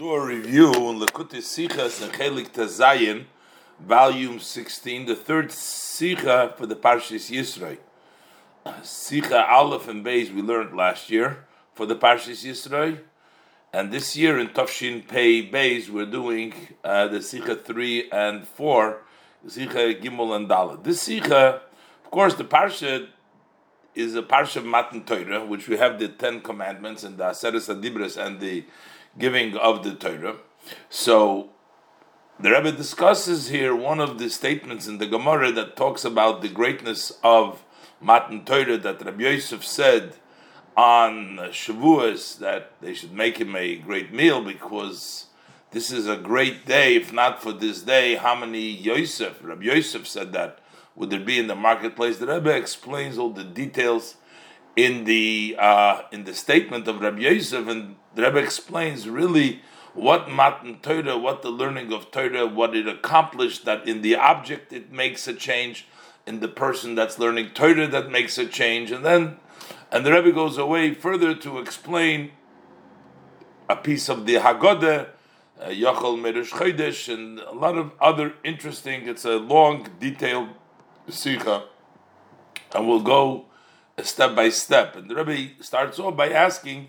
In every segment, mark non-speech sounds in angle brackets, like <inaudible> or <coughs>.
do a review on Lekutis Sichas and Chelik Tazayin, volume 16, the third Sicha for the Parshas Yisroi. Sicha Aleph and Beis we learned last year for the Parshis Yisroi, and this year in Tafshin Pei Beis we're doing uh, the Sicha 3 and 4, Sicha Gimel and Dalet. This Sicha, of course, the Parsha is a Parsha of Matan Torah, which we have the Ten Commandments and the Aseres Adibres and the giving of the Torah. So the Rebbe discusses here one of the statements in the Gemara that talks about the greatness of Matan Torah that Rabbi Yosef said on Shavuos that they should make him a great meal because this is a great day. If not for this day, how many Yosef, Rabbi Yosef said that, would there be in the marketplace? The Rebbe explains all the details in the uh, in the statement of Rabbi Yosef, and the Rebbe explains really what Matan Torah, what the learning of Torah, what it accomplished. That in the object it makes a change, in the person that's learning Torah that makes a change, and then and the Rebbe goes away further to explain a piece of the Haggadah. Uh, Yachol Merush Chodesh and a lot of other interesting. It's a long, detailed sikha, and we'll go step by step. And the Rebbe starts off by asking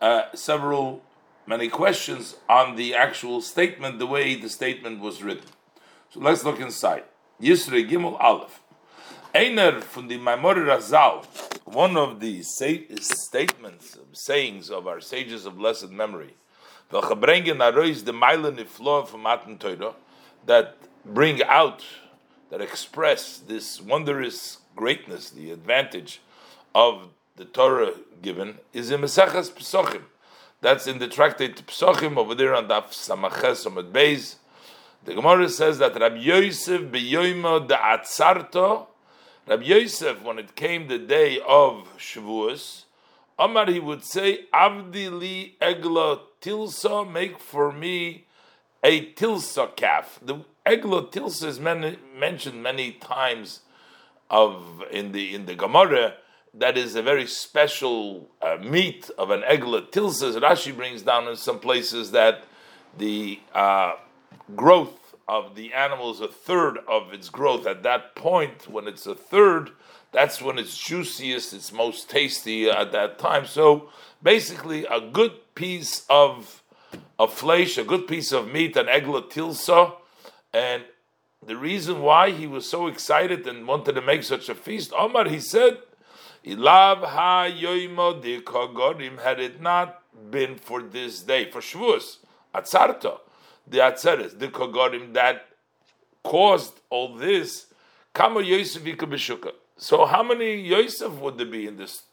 uh, several, many questions on the actual statement, the way the statement was written. So let's look inside. Yisra Gimel Aleph. Einer from the Maimor Razal, one of the statements, sayings of our sages of blessed memory, that bring out, that express this wondrous greatness, the advantage of the Torah given is in Mesachas Pesachim. That's in the tractate Pesachim over there on Daf Samaches Amad Beis. The Gemara says that Rabbi Yosef beyoyma de Atzarto, Rabbi Yosef, when it came the day of Shavuos, Amar he would say, Avdi li egla tilsa, make for me a tilsa calf. The egla tilsa is many, mentioned many times of in the in the Gemara that is a very special uh, meat of an eglet. Tilsa, Rashi brings down in some places that the uh, growth of the animal is a third of its growth. At that point, when it's a third, that's when it's juiciest, it's most tasty at that time. So basically, a good piece of of flesh, a good piece of meat, an eglet tilsa, and the reason why he was so excited and wanted to make such a feast, Omar, he said Ilav ha had it not been for this day, for Shavuos, Atzarto, the Atzeres, the kogorim that caused all this, Kama Yosef Beshuka. So how many Yosef would there be in this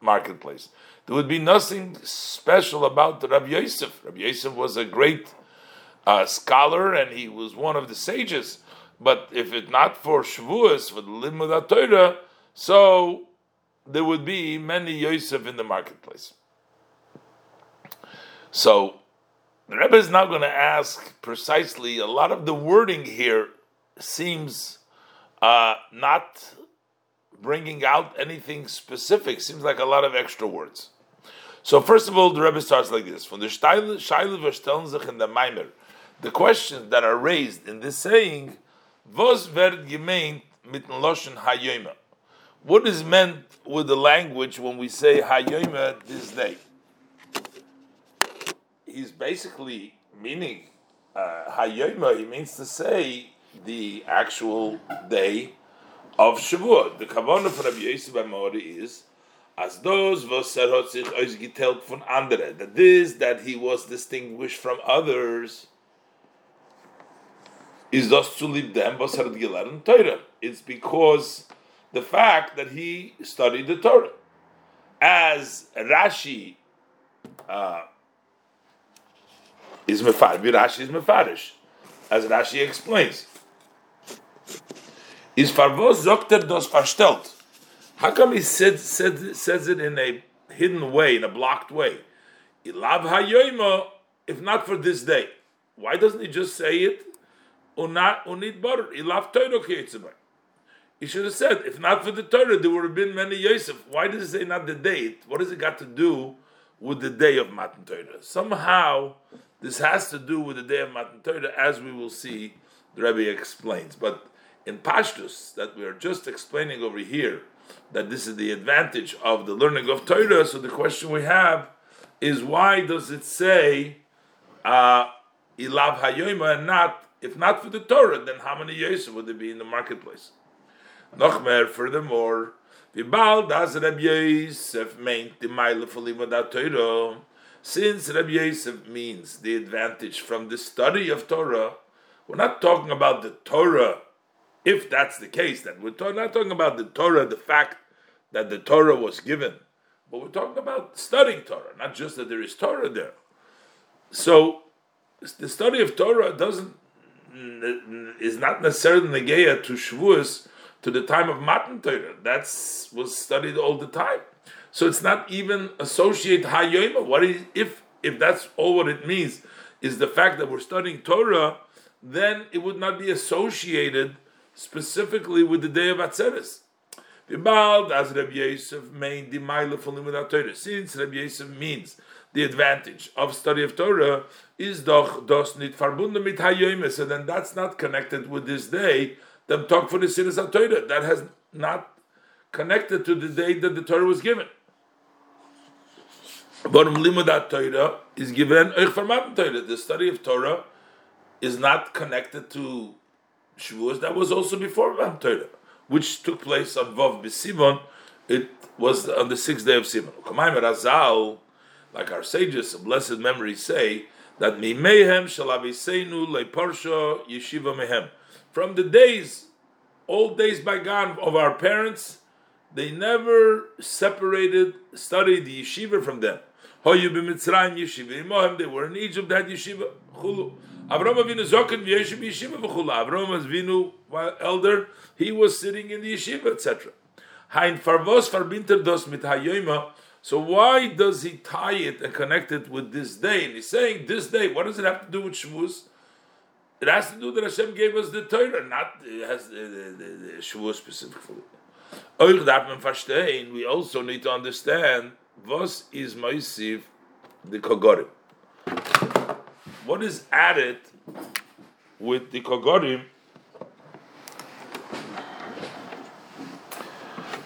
marketplace? There would be nothing special about Rabbi Yosef. Rabbi Yosef was a great uh, scholar and he was one of the sages. But if it not for Shavuos, for the Limud Torah, so there would be many Yosef in the marketplace. So the Rebbe is now going to ask precisely. A lot of the wording here seems uh, not bringing out anything specific. Seems like a lot of extra words. So first of all, the Rebbe starts like this: from the Shaila Verstellenzich and the Maimer, the questions that are raised in this saying, "Was wird gemeint mit Loshen Hayoyma?" What is meant with the language when we say Hayoima this day? He's basically meaning uh, he means to say the actual day of Shavuot. The Kavanah for Rabbi Yosef Amori is as those was sich ausgeteilt von anderen. That this, that he was distinguished from others, is thus to lieb dem, was er gelernt Torah. It's because the fact that he studied the Torah. As Rashi uh, is mefarish, Rashi is mefarish, as Rashi explains. Is farvos zokter dos verstelt. How come he said, said, says it in a hidden way, in a blocked way? Ilav hayoyma, if not for this day. Why doesn't he just say it? Unit bar ilav toiro he should have said, if not for the Torah, there would have been many Yosef. Why does it say not the date? What does it got to do with the day of Matan Torah. Somehow, this has to do with the day of Matan Torah, as we will see. The Rebbe explains, but in Pashtus that we are just explaining over here, that this is the advantage of the learning of Torah. So the question we have is why does it say uh, ilav hayoima and not if not for the Torah, then how many Yosef would there be in the marketplace? Nochmer, furthermore, Vibal das Reb Yosef meint the Meile Torah. Since Reb Yosef means the advantage from the study of Torah, we're not talking about the Torah, if that's the case, that we're not talking about the Torah, the fact that the Torah was given, but we're talking about studying Torah, not just that there is Torah there. So the study of Torah doesn't is not necessarily negeya to Shavuos to the time of Matan Torah. That's was studied all the time. So it's not even associate Hayoima. What is if if that's all what it means is the fact that we're studying Torah, then it would not be associated specifically with the day of Atzeres. Since Rabbi Yosef means the advantage of study of Torah is doch dos nit verbunden mit hayoyme, so then that's not connected with this day. Them talk for the sinas Torah that has not connected to the day that the Torah was given. But limudat Torah is given Torah. The study of Torah is not connected to Shavuos. That was also before Matan Torah, which took place on Vav B'Sivan. It was on the sixth day of Sivan. Like our sages of blessed memory say, that mimehem shalaviseinu leparsha yeshiva mehem. From the days, old days by God of our parents, they never separated, studied the yeshiva from them. They were in Egypt, they had yeshiva. Chulu. Avram Avinu v'yeshiv yeshiva. Avram Avinu, elder, he was sitting in the yeshiva, etc. Hein farvos farbinter dos mit hayoyma. So why does he tie it and connect it with this day? And he's saying this day. What does it have to do with Shavuos? It has to do that Hashem gave us the Torah, not it has the, the, the, specifically. We also need to understand what is Moisiv the Kogorim. What is added with the Kogorim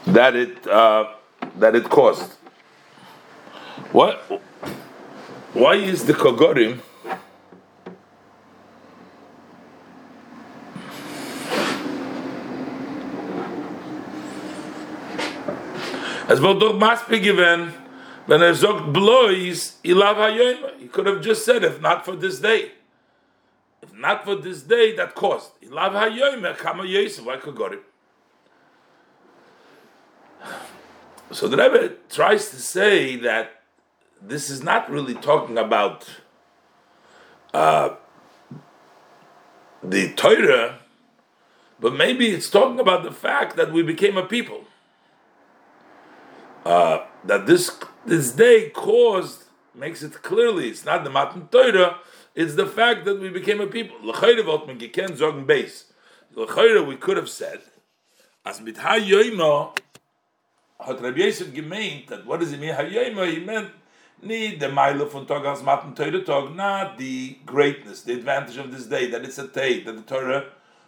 that it uh, that it caused? What? Why is the Kogorim Es wird doch Maspe given when er sagt blois, ilav hayoyma. He could have just said, if not for this day. If not for this day, that caused. Ilav hayoyma, kama yosef, why Kogorim? So the Rebbe tries to say that this is not really talking about uh, the Torah, but maybe it's talking about the fact that we became a people. Uh, that this this day caused makes it clearly it's not the Matan Torah, it's the fact that we became a people. base. We could have said, as mit hayoyma, hat Rabbi Yosef gemeint that what does it mean hayoyma? He meant need the mile Tag als Matan Torah Tag, not the greatness, the advantage of this day, that it's a day, that the Torah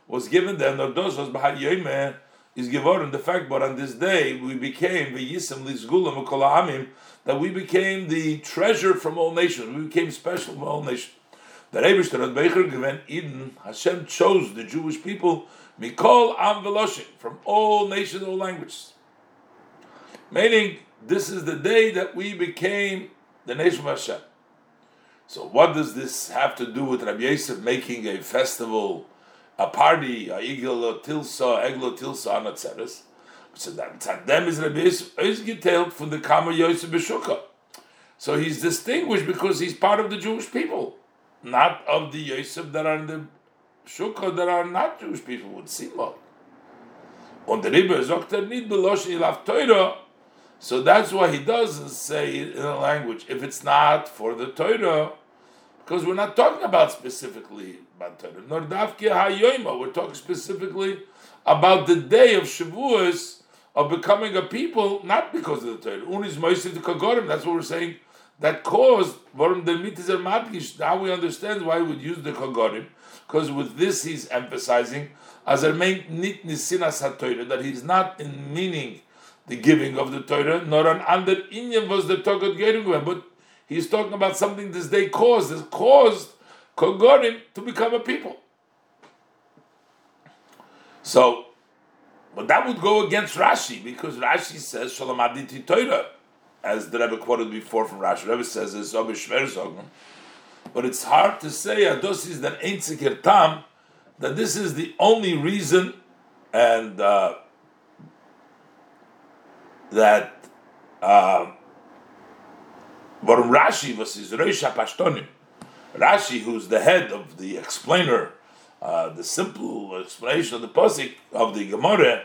was given them, or those was Bahar Yoime, is given the fact, but on this day we became the Yisam Lizgulam Amim, that we became the treasure from all nations, we became special from all nations. The Rebishter had Becher given Eden, Hashem chose the Jewish people, Mikol Am Veloshim, from all nations, all languages. Meaning, this is the day that we became the nation of Hashem. So what does this have to do with Rabbi Yosef making a festival, a party, a iglo tilsa, eglo tilsa on Atzeres? So that them is Rabbi is from the Kama Yosef Beshuka. So he's distinguished because he's part of the Jewish people, not of the Yosef that are in the Shukha that are not Jewish people, would seem like. Und der Rebbe sagt er nicht, belosh ilav Torah, so that's why he doesn't say in a language if it's not for the Torah, because we're not talking about specifically Torah. Nor hayoima. We're talking specifically about the day of Shavuos of becoming a people, not because of the Torah. Unis moisid kagorim. That's what we're saying. that caused. Now we understand why he would use the Kogorim, because with this he's emphasizing nit nisinas ha that he's not in meaning the giving of the Torah, nor an under inyan was the Togot Gerim, but he's talking about something this day caused, this caused Kogorim to become a people. So, but that would go against Rashi because Rashi says Shalom Aditi Torah, as the Rebbe quoted before from Rashi. Rebbe says it's Shver But it's hard to say Ados is that Ein Tam that this is the only reason and uh, that uh, Rashi was his Pashtonim. Rashi, who's the head of the explainer uh, the simple explanation of the posik of the Gemara,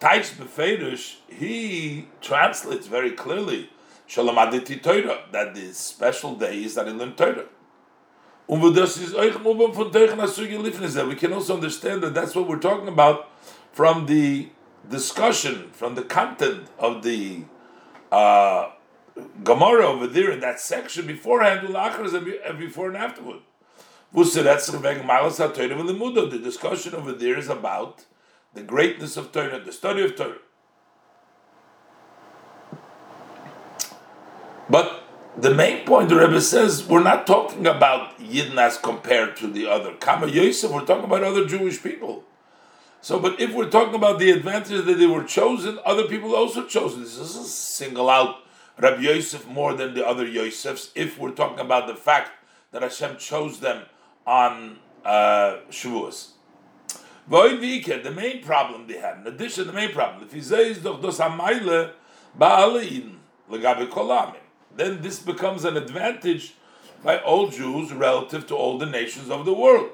Taich Beferish, he translates very clearly Shalom Aditi Torah, that the special day is that he learned Torah. We can also understand that that's what we're talking about from the discussion, from the content of the uh, Gemara over there in that section beforehand, and before and afterward. The discussion over there is about the greatness of Torah, the study of Torah. But the main point the Rebbe says we're not talking about Yidden as compared to the other Kama Yosef. We're talking about other Jewish people. So, but if we're talking about the advantage that they were chosen, other people also chosen. This doesn't single out Rabbi Yosef more than the other Yosefs. If we're talking about the fact that Hashem chose them on uh, Shavuos. The main problem they had, in addition, the main problem, then this becomes an advantage by all Jews relative to all the nations of the world.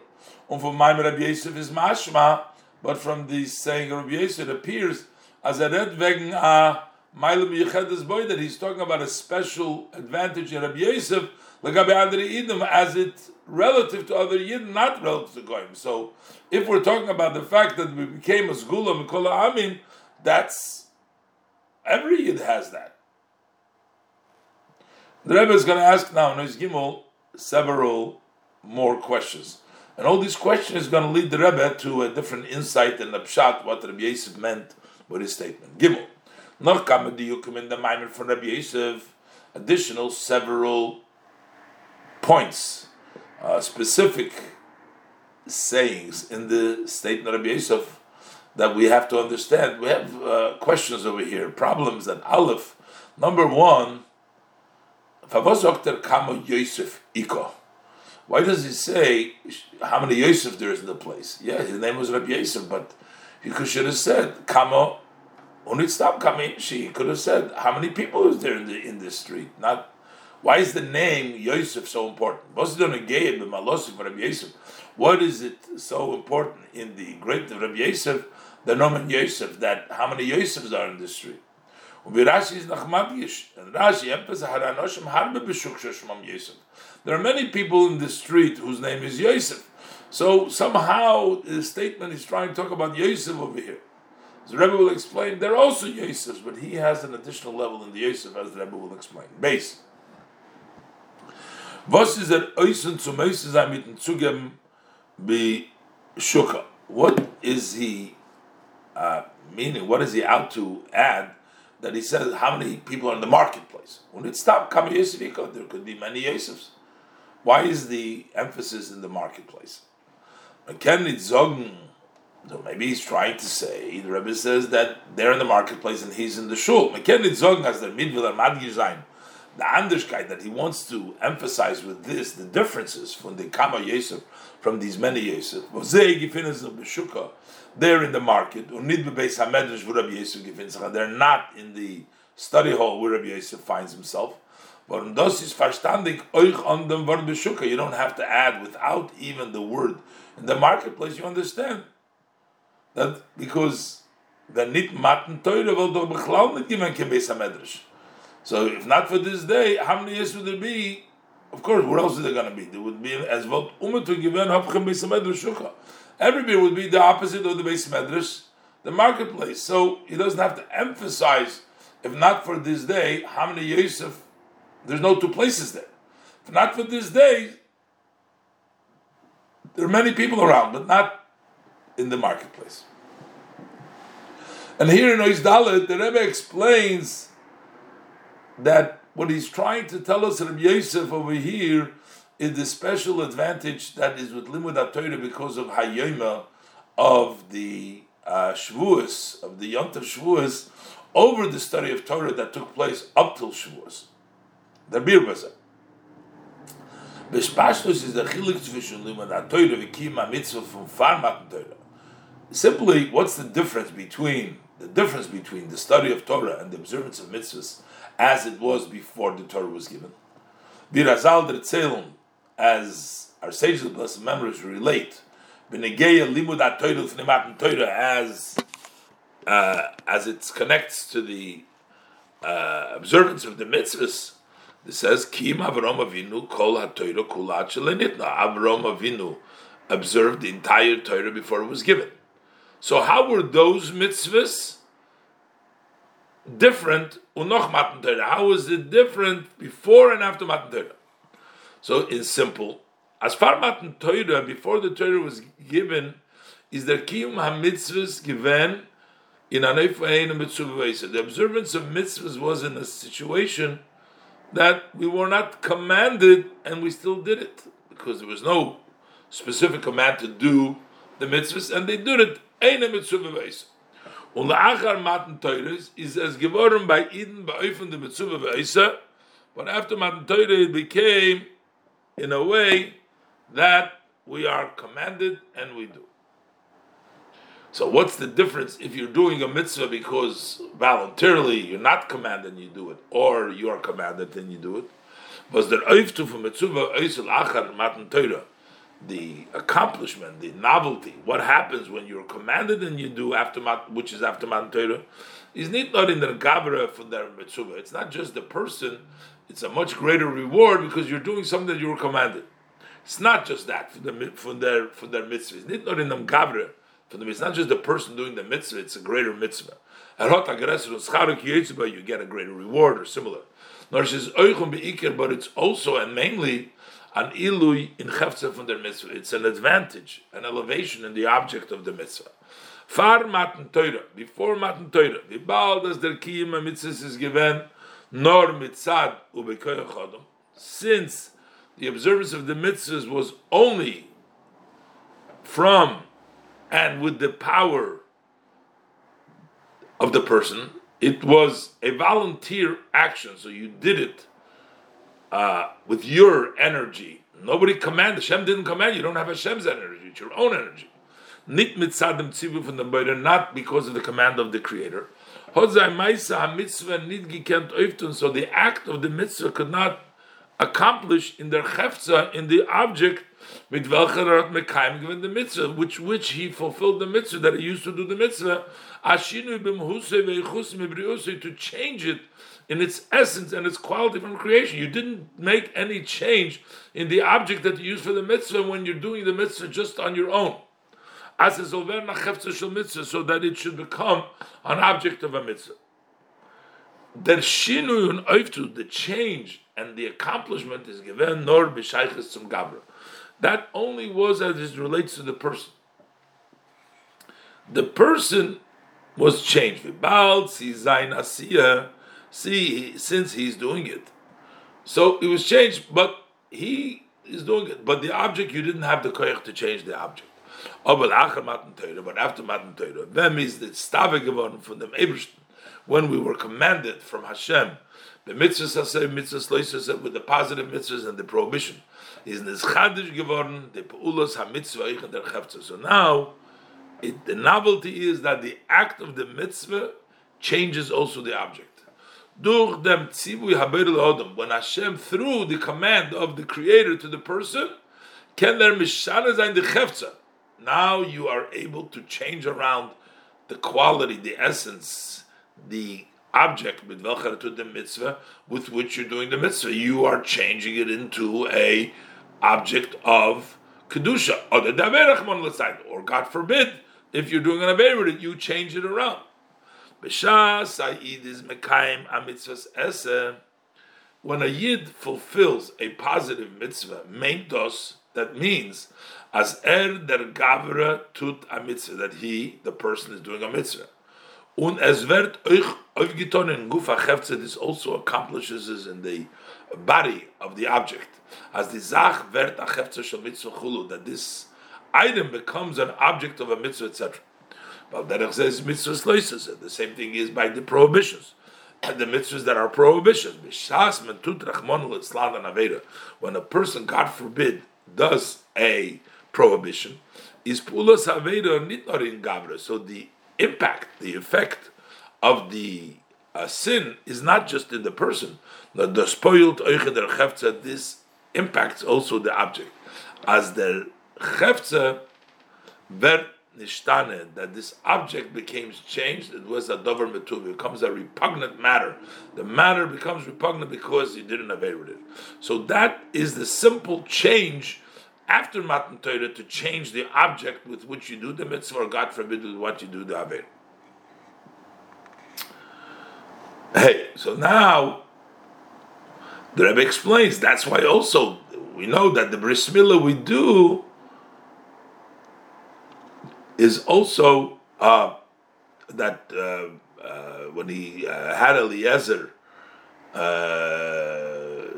And my Rabbi Yosef is mashma, but from the saying of Rabbi Yosef, it appears as a red wegen a Mailam boy that he's talking about a special advantage in Rabbi Yosef, as it relative to other Yidden, not relative to Goyim. So, if we're talking about the fact that we became a Zgula Mikola Amim, that's every Yid has that. The Rebbe is going to ask now in Gimel several more questions. And all these questions is going to lead the Rebbe to a different insight in the Pshat, what Rabbi Yosef meant with his statement. Gimel. Noch kamen die Yukim in the Maimer from Rabbi Yosef, additional several points uh, specific sayings in the statement of Rabbi Yosef that we have to understand. We have uh, questions over here, problems that Aleph. Number one, Yosef Iko. Why does he say how many Yosef there is in the place? Yeah, his name was Rabbi Yosef, but he could should have said Kamo. It stopped coming, she could have said how many people is there in the in this street, not why is the name Yosef so important? What is it so important in the great of Rabbi Yosef, the Nomen Yosef, that how many Yosefs are in the street? And Rashi emphasizes There are many people in the street whose name is Yosef. So somehow the statement is trying to talk about Yosef over here. The Rebbe will explain they're also Yosefs, but he has an additional level in the Yosef, as the Rebbe will explain. Base. Was ist er äußern zu meisten sein mit dem Zugeben bei Shuka? What is he uh, meaning? What is he out to add that he says how many people are in the marketplace? When it stopped coming Yosef, there could be many Yosefs. Why is the emphasis in the marketplace? Can it sagen, so maybe he's trying to say, the Rebbe says that they're in the marketplace and he's in the shul. Midwiller Madgir sein, the that he wants to emphasize with this, the differences from the Kama Yosef, from these many Yosef. They're in the market. They're not in the study hall where Rabbi Yosef finds himself. You don't have to add without even the word in the marketplace. You understand that because the nit matten teure will doch bechlal nit gemen ke besa medrash. So if not for this day, how many years would there be? Of course, where else are they going to be? There would be as well umatu given hapchem beis medrash shuka. Everybody would be the opposite of the base medrash, the marketplace. So he doesn't have to emphasize, if not for this day, how many Yosef There's no two places there. If not for this day, there are many people around, but not in the marketplace. And here in Ois Dalet, the Rebbe explains that what he's trying to tell us, Rabbi Yosef over here, is the special advantage that is with Limud HaTorah because of Hayyoma of the uh, Shavuos, of the Yom Tov Shavuos, over the study of Torah that took place up till Shavuos. The Bir Bazar. Bespashtos is the chilik zwischen Limud HaTorah v'kima mitzvah from Farmat Torah. Simply, what's the difference between the difference between the study of Torah and the observance of mitzvahs as it was before the Torah was given? Birazal der Zelum, as our sages of blessed memories relate, as uh, as it connects to the uh, observance of the mitzvahs. It says, Kim Avram Avinu kol ha'toyra kulat. Avram Avinu observed the entire Torah before it was given. So how were those mitzvahs different? Unoch matan. How was it different before and after matan Torah? So in simple, as far matan Torah before the Torah was given, is there kiyum ha-mitzvahs given in mitzvah The observance of mitzvahs was in a situation that we were not commanded and we still did it because there was no specific command to do the mitzvahs and they did it eine mitzvah weis und la'achar matan teures is as geworden by Eden beöffnen the mitzvah weisa but after matan teure it became in a way that we are commanded and we do so what's the difference if you're doing a mitzvah because voluntarily you're not commanded and you do it, or you are commanded and you do it? Was there from mitzvah achar matan Torah? The accomplishment, the novelty, what happens when you're commanded and you do after which is after matan Torah, is not in the gavra for their mitzvah. It's not just the person; it's a much greater reward because you're doing something that you were commanded. It's not just that for, the, for their for their mitzvah. It's not in them gavra for them. It's not just the person doing the mitzvah; it's a greater mitzvah. You get a greater reward or similar. But it's also and mainly an ilui in chefza from their mitzvah. It's an advantage, an elevation in the object of the mitzvah. Far matan Torah, before matan Torah, bald as der kiyim mitzvah is given, nor mitzad ubekoyach Since the observance of the mitzvahs was only from and with the power of the person. It was a volunteer action, so you did it uh, with your energy. Nobody commanded. Hashem didn't command you. Don't have Hashem's energy. It's your own energy. Not because of the command of the Creator. So the act of the mitzvah could not accomplish in their chefza, in the object mit welcher mekayim given the mitzvah, which which he fulfilled the mitzvah that he used to do the mitzvah, ashinu ve'echus to change it in its essence and its quality from creation. You didn't make any change in the object that you use for the mitzvah when you're doing the mitzvah just on your own. As is so that it should become an object of a mitzvah. Der Shinui und the change and the accomplishment is given nor b'shayches zum gabra. That only was as it relates to the person. The person was changed. See, since he's doing it, so it was changed, but he is doing it. But the object, you didn't have the koyach to change the object. But after Matan Torah, them is the stave geworden from them when we were commanded from Hashem the mitzvahs say mitzvahs loisas with the positive mitzvahs and the prohibition is nischadish geworden the peulos ha mitzvah ich der. So now, it, the novelty is that the act of the mitzvah changes also the object. Durch dem tzivui haber odom when Hashem through the command of the Creator to the person can there mishana sein the chafza. Now you are able to change around the quality, the essence, the object to the mitzvah with which you're doing the mitzvah. You are changing it into a object of kedusha or the or God forbid, if you're doing an aver you change it around. B'shas is mekayim amitzvahs ese. when a yid fulfills a positive mitzvah, meintos, that means as er der gavra tut a mitzvah, that he, the person, is doing a mitzvah. Und es wird euch in Guf this also accomplishes this in the body of the object. As the Zach wird a chefze shel mitzvah chulu, that this item becomes an object of a mitzvah, etc. But Derech says mitzvah slices, the same thing is by the prohibitions. And the mitzvahs that are prohibitions. When a person, God forbid, does a prohibition, is pulas aveda nitnorin gavra. So the impact, the effect of the uh, sin is not just in the person. The spoiled der this impacts also the object. As the chefze ver nishtane, that this object became changed, it was a dover metuv, it becomes a repugnant matter. The matter becomes repugnant because you didn't with it. So that is the simple change after Matan Torah to change the object with which you do the mitzvah, or God forbid, with what you do the Aver. Hey, so now the Rebbe explains that's why also we know that the bris milah we do is also uh, that uh, uh, when he uh, had Eliezer uh,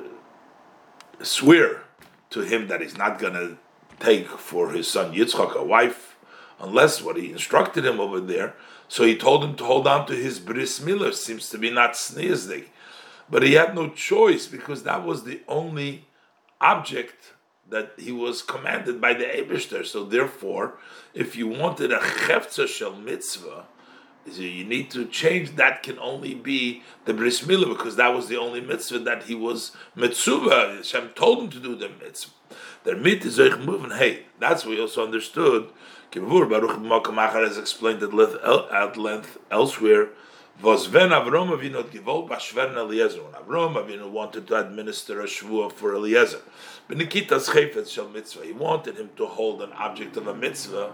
swear to him that he's not going to take for his son Yitzchak a wife, unless what he instructed him over there. So he told him to hold on to his bris milah. Seems to be not sneezing, but he had no choice because that was the only object that he was commanded by the Eberster. So therefore, if you wanted a chefza shel mitzvah, you need to change. That can only be the bris milah because that was the only mitzvah that he was mitzvah. Hashem told him to do the mitzvah. The mit is moving. Hey, that's what we also understood. Kivur Baruch Makamachar has explained at length elsewhere. When Avram Avinu givol bashvern Eliezer. When Avram Avinu wanted to administer a shvuah for Eliezer, b'nikitas chayfetz shel mitzvah, he wanted him to hold an object of a mitzvah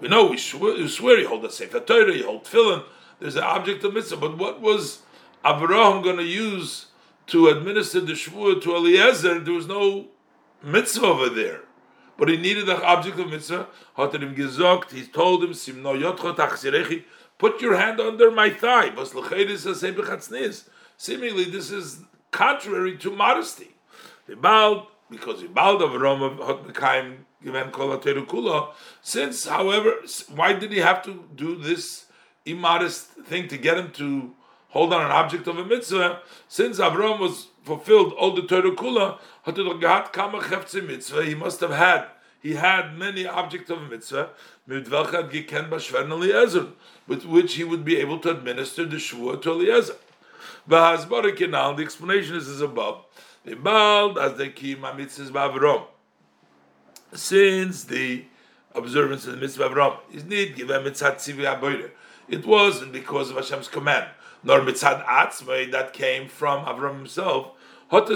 we know we swear, we swear he hold a sefer Torah, he hold tefillin. There's an object of mitzvah, but what was Abraham going to use to administer the shvuah to Eliezer? There was no mitzvah over there, but he needed the object of mitzvah. Hat er ihm gesagt, he told him, Simno yotcho tachsirechi, put your hand under my thigh. Seemingly, this is contrary to modesty. Because bowed of hat mekayim given. Since, however, why did he have to do this immodest thing to get him to hold on an object of a mitzvah? Since Avram was fulfilled all the Torah kula, he must have had he had many objects of mitzvah, with which he would be able to administer the shvuah to Eliezer. The explanation is as above. As the key mitzvahs since the observance of the mitzvah of Ram is need given mitzvah tzivi It wasn't because of Hashem's command, nor mitzvah atzmai that came from Avram himself. It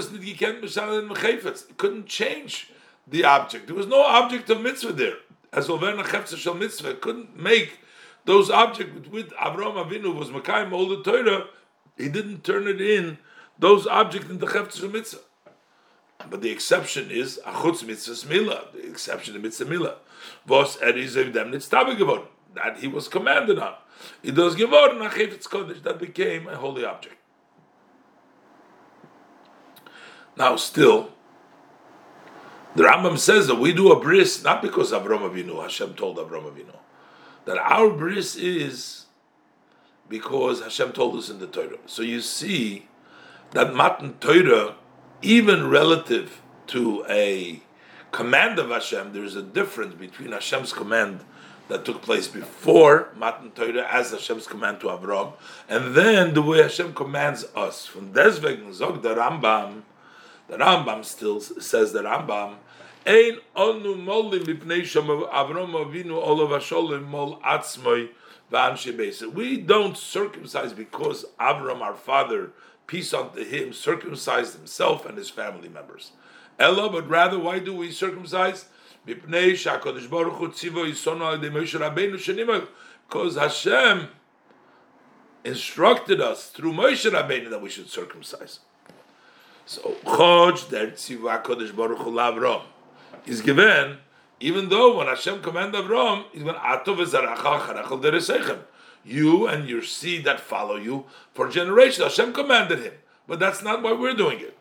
couldn't change the object. There was no object of mitzvah there. As Overna Chefza Shal Mitzvah couldn't make those objects with Avram Avinu was Makayim all the Torah. He didn't turn it in those objects into Chefza Shal Mitzvah. But the exception is achutz mitzvah mila. The exception is mitzvah mila. Was er is dem nitztabe geworden. That he was commanded on. It does geworden a chayfetz kodesh that became a holy object. Now, still, the Rambam says that we do a bris not because Avram Avinu, Hashem told Avram Avinu, that our bris is because Hashem told us in the Torah. So you see that Matan Torah even relative to a command of Hashem, there is a difference between Hashem's command that took place before Matan Torah as Hashem's command to Avram, and then the way Hashem commands us. From deswegen zog the Rambam, the Rambam still says the Rambam, Ein onu molim shem Avram Avinu olav hasholim mol atzmoi v'anshe We don't circumcise because Avram, our father, peace unto him, circumcised himself and his family members. Ella, but rather, why do we circumcise? Because Hashem instructed us through Moshe Rabbeinu that we should circumcise. So Chod der Tziva Kodesh Baruch Hu Avram is given, even though when Hashem commanded Avram, he's going Ato v'zaracha charachol deresechem. You and your seed that follow you for generations. Hashem commanded him, but that's not why we're doing it.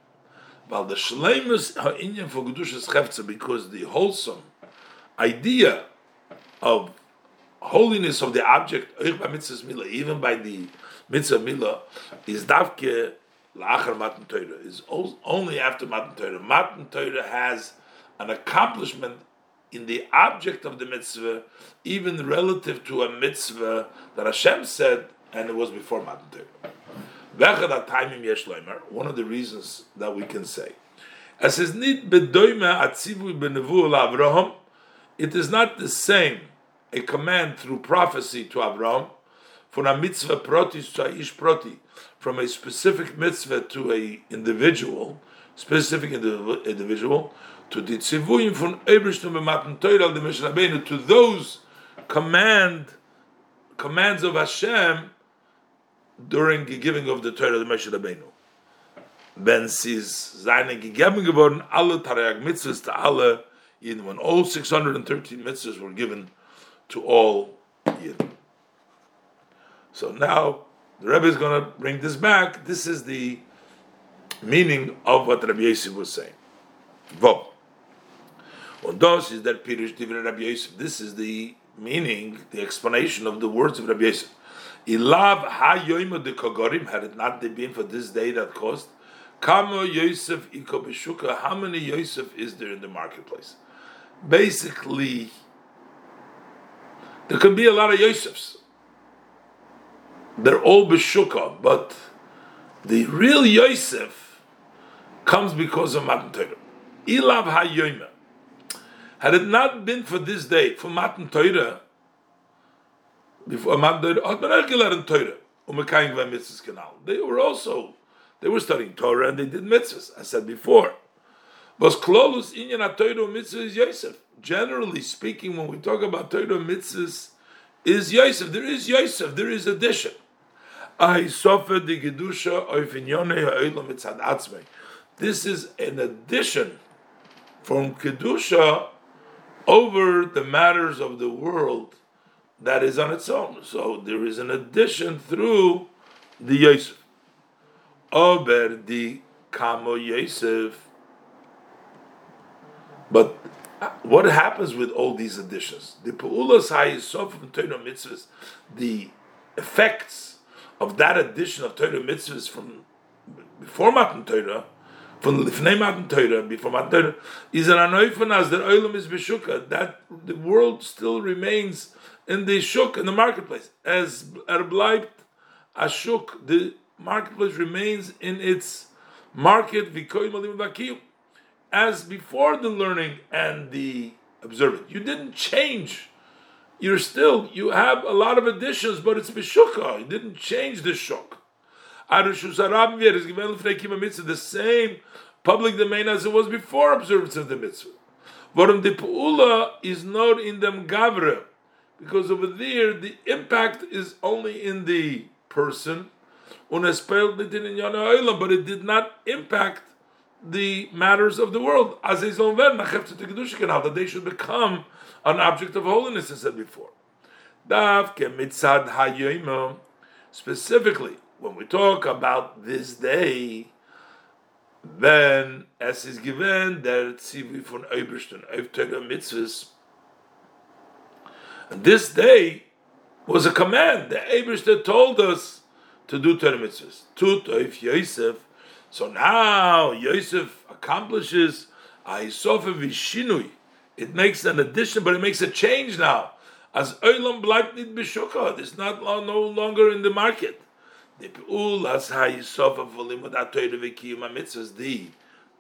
Well, the shleimus ha'inyan for Kedushas Chefza, because the wholesome idea of holiness of the object, even by the mitzvah milah, is davke la'achar matan Torah, is only after matan Torah. Matan Torah has an accomplishment in the object of the mitzvah, even relative to a mitzvah that Hashem said, and it was before matan Torah. One of the reasons that we can say, as is nit bedoime atzivu benevu Avraham, it is not the same a command through prophecy to Abraham, for a mitzvah proti to ish proti, from a specific mitzvah to a individual, specific individual, to the tzivuyim from Ebrishtum b'matan Torah the Mishnah to those command commands of Hashem during the giving of the Torah the Mishnah Rabbeinu. Wenn sie seine gegeben geworden, alle Tarayag mitzvahs to alle Yidden, when all 613 mitzvahs were given to all Yidden. So now the Rebbe is going to bring this back. This is the meaning of what Rabbi Yosef was saying. Vo. Und das ist der Pirush Divin Rabbi Yosef. This is the meaning, the explanation of the words of Rabbi Yosef. Ilav ha yoima de kogorim, had it not been for this day that caused, Kamo Yosef iko how many Yosef is there in the marketplace? Basically, there can be a lot of Yosefs. They're all beshuka, but the real Yosef comes because of Matan Torah. Ilav ha Had it not been for this day, for Matan Torah, before Matan Torah, they were also, they were studying Torah and they did mitzvahs, I said before. Was Klolus Inyan Torah mitzvah Yosef. Generally speaking, when we talk about Torah mitzvahs, is Yosef. There is Yosef. There is addition. This is an addition from kedusha over the matters of the world that is on its own. So there is an addition through the Yosef. Ober di kamo Yosef but uh, what happens with all these additions? The Pa'ulas Hayisof from Torah mitzvahs, the effects of that addition of Torah mitzvahs from before Matan Torah, from Lifnei Matan Torah, before Matan Torah, is an anoifanas that oilam is beshuka, that the world still remains in the shuk, in the marketplace. As erbleibt ashuk, the marketplace remains in its market, as before the learning and the observing. You didn't change. You're still, you have a lot of additions, but it's Bishuka. You didn't change the Shuk. The same public domain as it was before observance of the mitzvah. Warum the Pu'ula is not in them Gavre, because over there the impact is only in the person, but it did not impact the matters of the world, as that they should become an object of holiness, as I said before. Specifically, when we talk about this day, then as is given der Zivi von auf Torah mitzvahs, this day was a command. The Eberster told us to do Torah mitzvahs. Tut auf Yosef so now Yosef accomplishes Aisofa Vishinui. It makes an addition, but it makes a change now. As Olam bleibt nicht it's not no longer in the market. The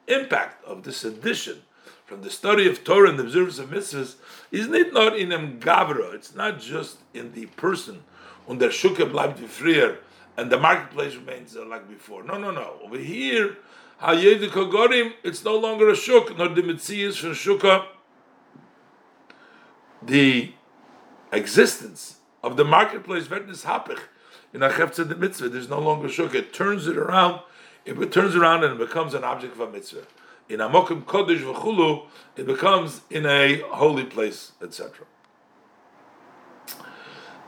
impact of this addition from the study of Torah and the observance of mitzvahs is not in em gavra. It's not just in the person. Und der Shuka bleibt wie and the marketplace remains like before. No, no, no. Over here, it's no longer a shuk, nor the mitzias from shuka. The existence of the marketplace, Vertnis Hapich, in Achefza the mitzvah, there's no longer shuk. It turns it around it turns around and it becomes an object of a mitzvah. In Amokim Kodesh v'chulu, it becomes in a holy place, etc.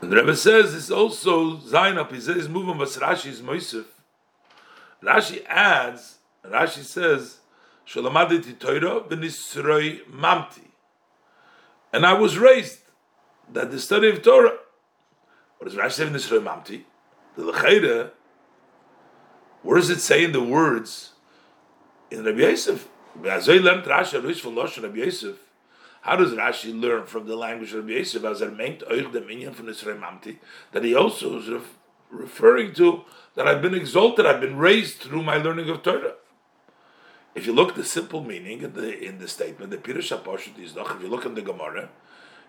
And the Rebbe says this also Zayin up. He says moving was Rashi's Moisef. Rashi adds, Rashi says, Shalamaditi Torah b'nisroi mamti. And I was raised that the study of Torah. What does Rashi say in Nisroi mamti? The Lechaira, where does it say in the words in Rabbi Yosef? How does Rashi learn from the language of Rabbi Yosef as er meint euch dem Inyan von Mamti that he also is referring to that I've been exalted, I've been raised through my learning of Torah. If you look at the simple meaning in the in the statement, the Pirush HaPoshut is not. if you look in the Gemara,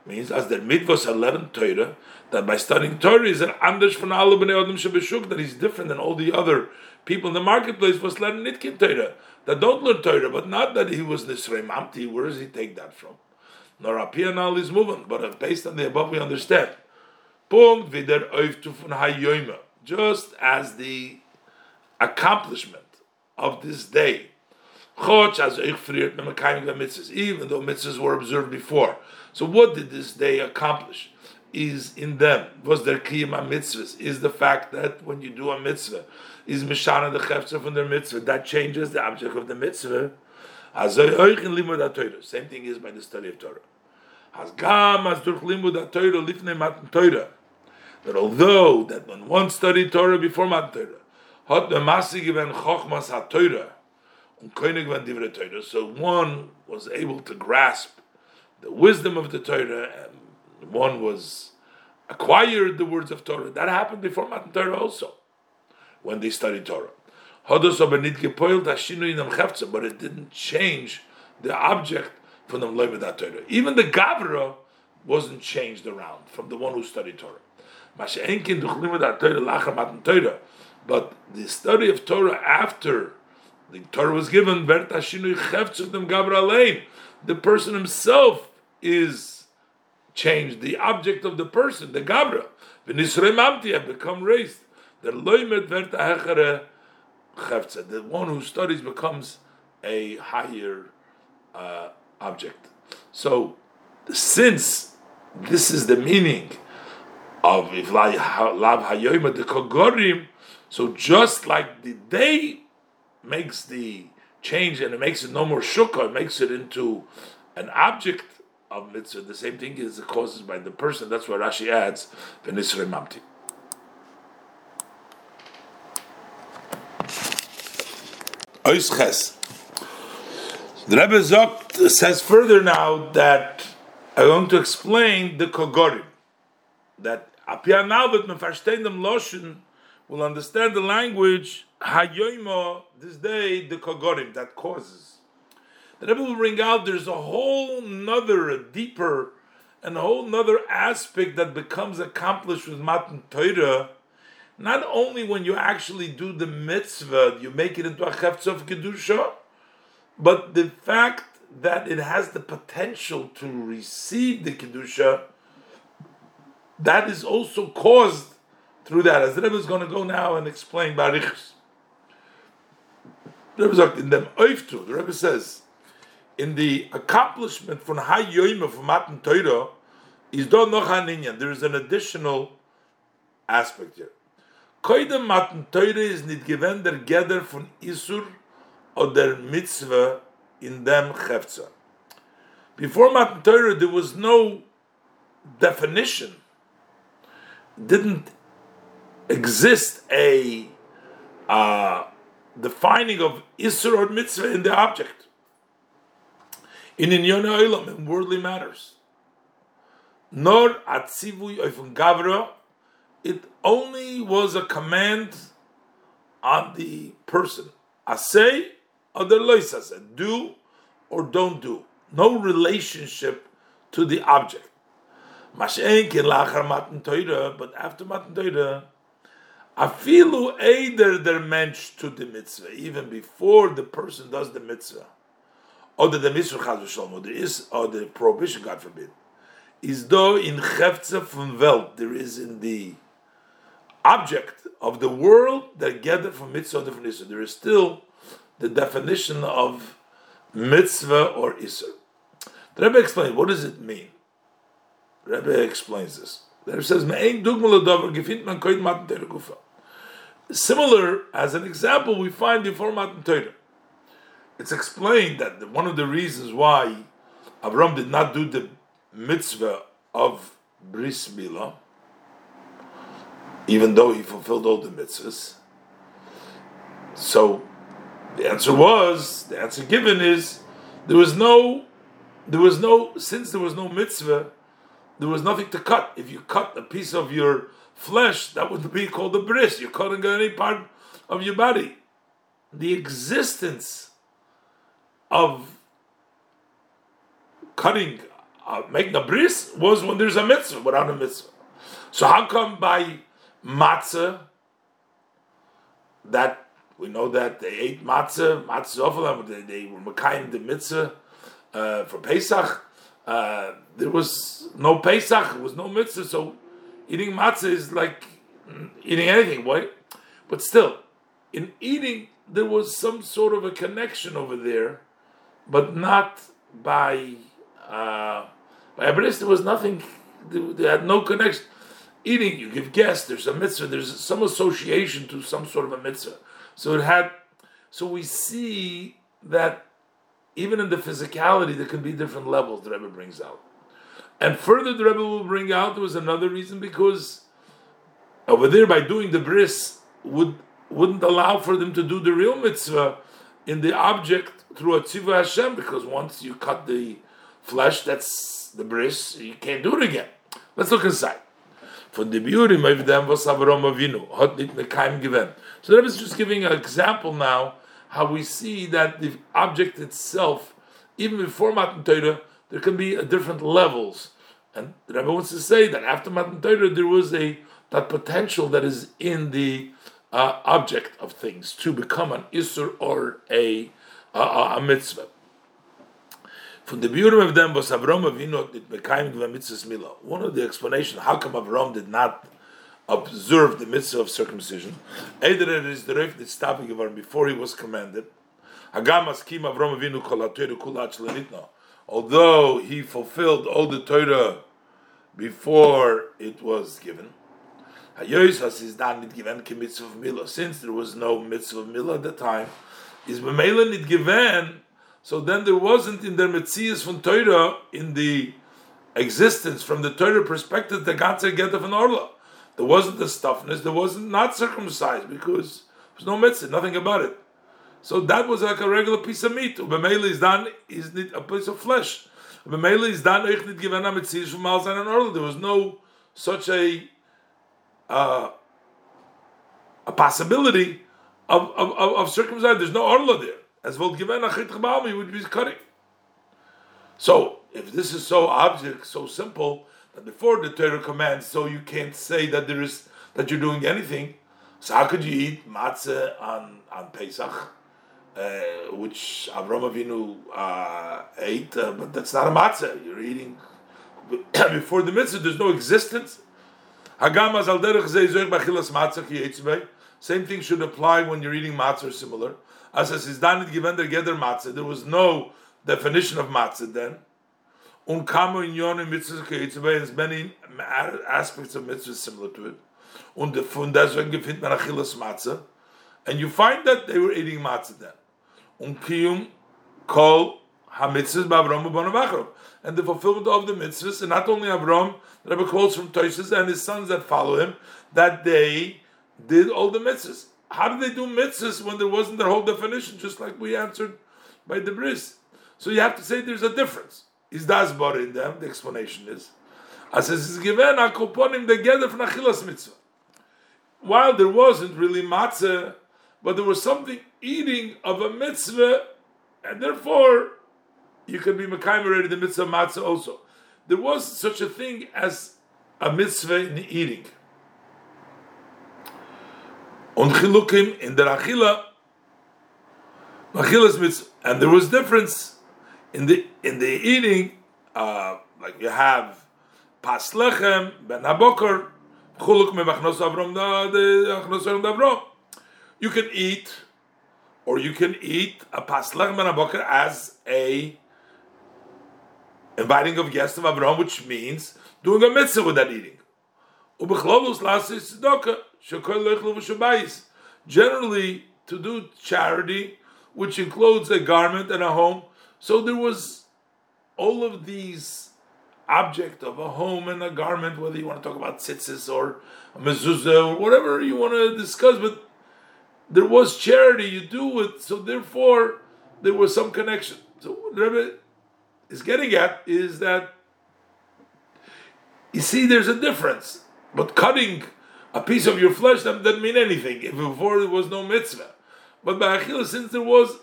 means as the mitvos eleven Torah, that by studying Torah is an anders alle bnei adam shebeshuk, that he's different than all the other people in the marketplace was learning nitkin Torah, that don't learn Torah, but not that he was Nisrei Mamti, where does he take that from? Nor Apianal is moving, but based on the above we understand. Punkt wieder just as the accomplishment of this day, even though mitzvahs were observed before. So, what did this day accomplish? Is in them was their kiyama mitzvahs? Is the fact that when you do a mitzvah, is mishana the chefzer from their mitzvah that changes the object of the mitzvah? Same thing is by the study of Torah that although that when one studied Torah before Matan Torah, so one was able to grasp the wisdom of the Torah, and one was acquired the words of Torah. That happened before Matan Torah also, when they studied Torah. But it didn't change the object from the Torah. Even the Gavra wasn't changed around from the one who studied Torah. But the study of Torah after the Torah was given, the person himself is changed. The object of the person, the Gabra, have become raised. The the one who studies becomes a higher uh, object. So, since this is the meaning of if lav hayoyim the kogorim. So just like the day makes the change and it makes it no more shukah, it makes it into an object of mitzvah. The same thing is the causes by the person. That's why Rashi adds v'nisrei mamti. The Rebbe Zok says further now that I'm going to explain the kogorim that Apia now that me verstehen dem Loschen will understand the language Hayoima this day the Kogorim that causes. The Rebbe will bring out there's a whole nother, a deeper, and a whole nother aspect that becomes accomplished with Matan Torah. Not only when you actually do the mitzvah, you make it into a chefetz of kedusha, but the fact that it has the potential to receive the kedusha that is also caused through that. As the Rebbe is going to go now and explain Barichs. The Rebbe sagt, in them Oiftu, the Rebbe says, in the accomplishment from Hayoim of Matan Torah, is do noch an There is an additional aspect here. Koidem Matan Torah is nit given der Geder von Isur oder Mitzvah in dem Chefza. Before Matan Torah, there was no definition didn't exist a uh, defining of Isra or Mitzvah in the object. In Inyon Olam, in worldly matters. Nor Atzivui Oifun Gavra, it only was a command on the person. Asay or the loisase, do or don't do. No relationship to the object. But after matan toira, afilu eider der mensch to the mitzvah, even before the person does the mitzvah, or the mitzvah chaz v'shalom, there is, or the prohibition, God forbid, is though in chefze from welt, there is in the object of the world that gathered from mitzvah isser. There is still the definition of mitzvah or isser. The Rebbe explains what does it mean. The Rebbe explains this. The Rebbe says, "Me'ein dugmal adavar gefindt man matan gufa." Similar, as an example, we find before Matan Torah. It's explained that one of the reasons why Avram did not do the mitzvah of bris milah, even though he fulfilled all the mitzvahs. So the answer was the answer given is there was no there was no since there was no mitzvah, there was nothing to cut. If you cut a piece of your flesh, that would be called a bris. You're cutting any part of your body. The existence of cutting, uh, making a bris was when there's a mitzvah, without a mitzvah. So how come by matzah that we know that they ate matzah, matzah they, they were makayim the mitzvah uh, for Pesach. Uh, there was no Pesach, there was no mitzvah, so eating matzah is like eating anything, Why? But still, in eating, there was some sort of a connection over there, but not by uh, by Abris. There was nothing. They had no connection. Eating, you give guests. There's a mitzvah. There's some association to some sort of a mitzvah. So it had. So we see that even in the physicality, there can be different levels. The Rebbe brings out. And further, the Rebbe will bring out there was another reason because over there, by doing the bris, would wouldn't allow for them to do the real mitzvah in the object through a tzivah Hashem, because once you cut the flesh, that's the bris, you can't do it again. Let's look inside. The beauty of them was Avram Avinu, hot nit mekaim given. So that is just giving an example now how we see that the object itself, even before Matan Torah, there can be different levels. And the Rebbe wants to say that after Matan Torah, there was a that potential that is in the uh, object of things to become an isur or a a, a mitzvah. From the beauty of them was Avram Avinu did mekayim mitzvahs mila. One of the explanations how come Avram did not observe the mitzvah of circumcision. Either it is the Reif stopping Avram before he was commanded. Although he fulfilled all the Torah before it was given. Since there was no mitzvah of milah at the time, is b'meila nit given. So then there wasn't in their mitzias from Torah in the existence from the Torah perspective the ganze get of an orla. There wasn't the stuffness. There wasn't not circumcised because there's no mitzvah, nothing about it. So that was like a regular piece of meat. Ubemela is done is a piece of flesh. Ubemela is done ich nit given am tzir from malzain and orla. There was no such a uh, a possibility of of, of, of circumcision. There's no orla there. As well given a would be cutting. So if this is so object, so simple that before the Torah commands, so you can't say that there is that you're doing anything. So how could you eat matzah on on Pesach? uh, which Avram Avinu uh, ate, uh, but that's not a matzah. You're eating <coughs> before the mitzvah. There's no existence. Same thing should apply when you're eating matzah or similar. As is given geder matzah. There was no definition of matzah then. Kamu in many aspects of mitzvah similar to it. Und von deswegen gefindt man achilles matzah. And you find that they were eating matzah then unkiyum kol hamitzvahs ba'Avram u'banavachrav, and the fulfillment of the mitzvahs, and not only Avram, the Rebbe quotes from Toshis and his sons that follow him, that they did all the mitzvahs. How did they do mitzvahs when there wasn't their whole definition, just like we answered by the bris? So you have to say there's a difference. Is das bar in them? The explanation is. As it is given, akoponim together from achilas mitzvah. While there wasn't really matzah, but there was something eating of a mitzvah, and therefore you can be mekayim the mitzvah matzah also. There was such a thing as a mitzvah in eating. On chilukim in the achila, achilas mitzvah, and there was difference in the in the eating. Uh, like you have pas lechem ben habokar, chuluk mevachnos avrom the achnos avrom. You can eat, or you can eat a paslach manaboker as a inviting of guests of Avram, which means doing a mitzvah with that eating. Generally, to do charity, which includes a garment and a home. So there was all of these object of a home and a garment, whether you want to talk about tzitzis or a mezuzah or whatever you want to discuss, but there was charity, you do it, so therefore there was some connection. So what Rebbe is getting at is that you see there's a difference, but cutting a piece of your flesh doesn't mean anything if before there was no mitzvah. But by Achilles, since there was,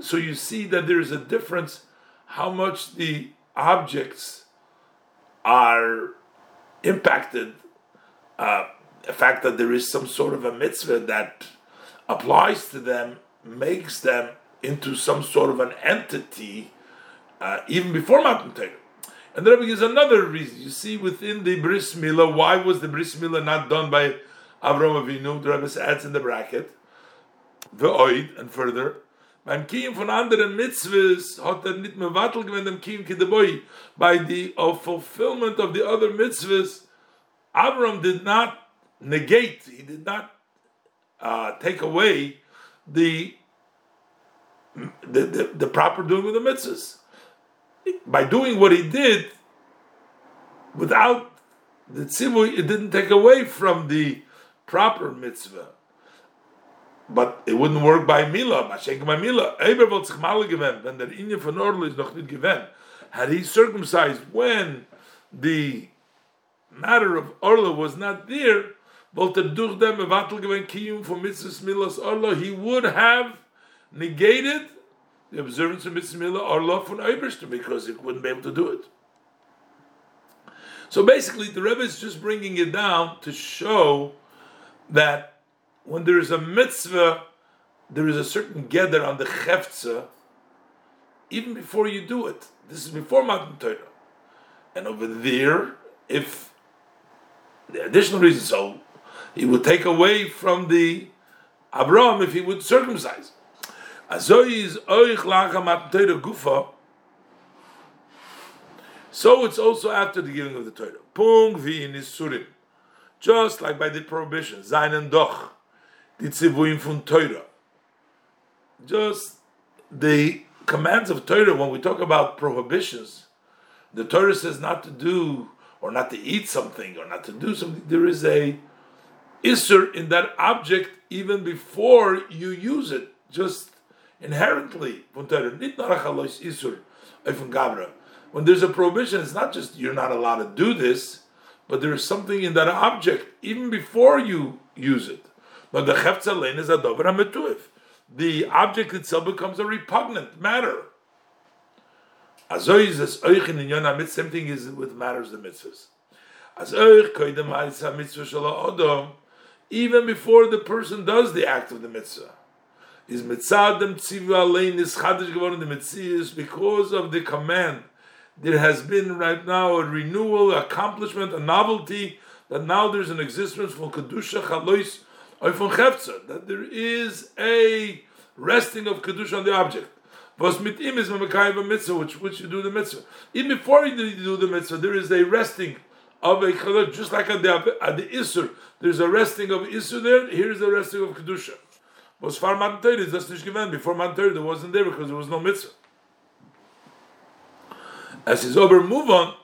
so you see that there is a difference how much the objects are impacted. Uh, the fact that there is some sort of a mitzvah that applies to them makes them into some sort of an entity uh, even before Matan Torah. And the Rebbe gives another reason. You see, within the bris milah, why was the bris milah not done by Avram Avinu? The Rebbe adds in the bracket, the oid, and further. Beim Kiyum von anderen Mitzvahs hat er nicht mehr wattel gewinnt dem Kiyum Kideboy. By the uh, fulfillment of the other mitzvahs, Avram did not negate, he did not uh, take away the the, the, the proper doing of the mitzvahs. By doing what he did, without the tzivui, it didn't take away from the proper mitzvah. But it wouldn't work by Mila, by Mila. Had he circumcised when the matter of Orla was not there, Milas he would have negated the observance of Mitzvah Orla von Eberster because he wouldn't be able to do it. So basically, the Rebbe is just bringing it down to show that when there is a mitzvah, there is a certain gather on the cheftza, even before you do it. This is before Matan Torah. And over there, if the additional reason, so he would take away from the Abraham if he would circumcise. So it's also after the giving of the Torah. Pung Just like by the prohibition, Zain and Doch die from Torah. Just the commands of Torah, when we talk about prohibitions, the Torah says not to do or not to eat something or not to do something. There is a isser in that object even before you use it, just inherently. from Torah. When there's a prohibition, it's not just you're not allowed to do this, but there is something in that object even before you use it. But the Chefza Lein is a Dover HaMetuif. The object itself becomes a repugnant matter. Azoy is Oich in Inyon HaMitzvah, same thing is with matters the mitzvahs. As Oich koidem ha'is HaMitzvah Shala Odom, even before the person does the act of the mitzvah. Is mitzadem tzivu alein is chadish geworden the mitzvah because of the command. There has been right now a renewal, accomplishment, a novelty that now there's an existence for kedusha chalois that there is a resting of kedusha on the object. Was mit ihm is mitzvah, which which you do the mitzvah. Even before you do the mitzvah, there is a resting of a kedusha, just like at the, at the isur. There's a resting of isur there. Here is the resting of kedusha. Was far manter is das nicht given. Before manter there wasn't there because there was no mitzvah. As his over move on,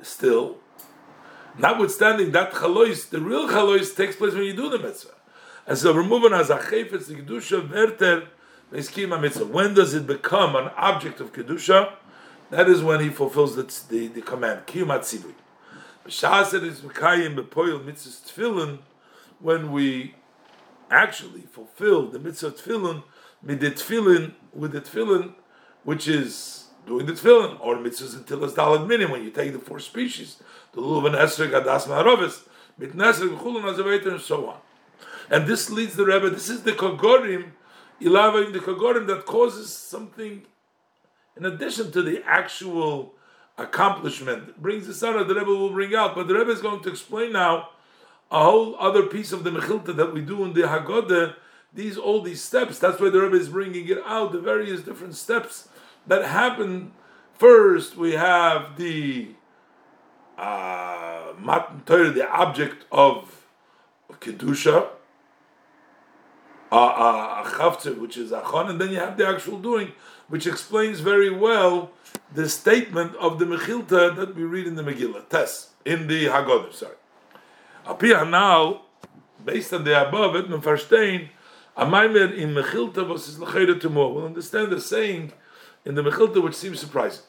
still, notwithstanding that chalois, the real chalois takes place when you do the mitzvah. And so removing as a chayfetz the kedusha verter meskima mitzvah. When does it become an object of kedusha? That is when he fulfills the, the, the command kiyumat tzivui. B'shas is mekayim bepoil mitzvah tefillin when we actually fulfill the mitzvah tefillin midit tefillin with the tefillin, which is doing the tefillin or mitzvahs until it's dalad minim when you take the four species, the lulav and esrog adas ma'arovis, mit nesrog and so on. And this leads the Rebbe, this is the Kogorim, Ilava in the Kogorim that causes something in addition to the actual accomplishment. It brings this out, of the Rebbe will bring out. But the Rebbe is going to explain now a whole other piece of the Mechilta that we do in the Haggadah, these all these steps, that's why the Rebbe is bringing it out, the various different steps that happen. First, we have the uh, the object of Kedusha, uh, uh, which is Achon, and then you have the actual doing, which explains very well the statement of the Mechilta that we read in the Megillah, Tes, in the Haggadah, sorry. Apia now, based on the above, it verstehen, a maimer in Mechilta was is lechayre. We'll understand the saying in the Mechilta which seems surprising.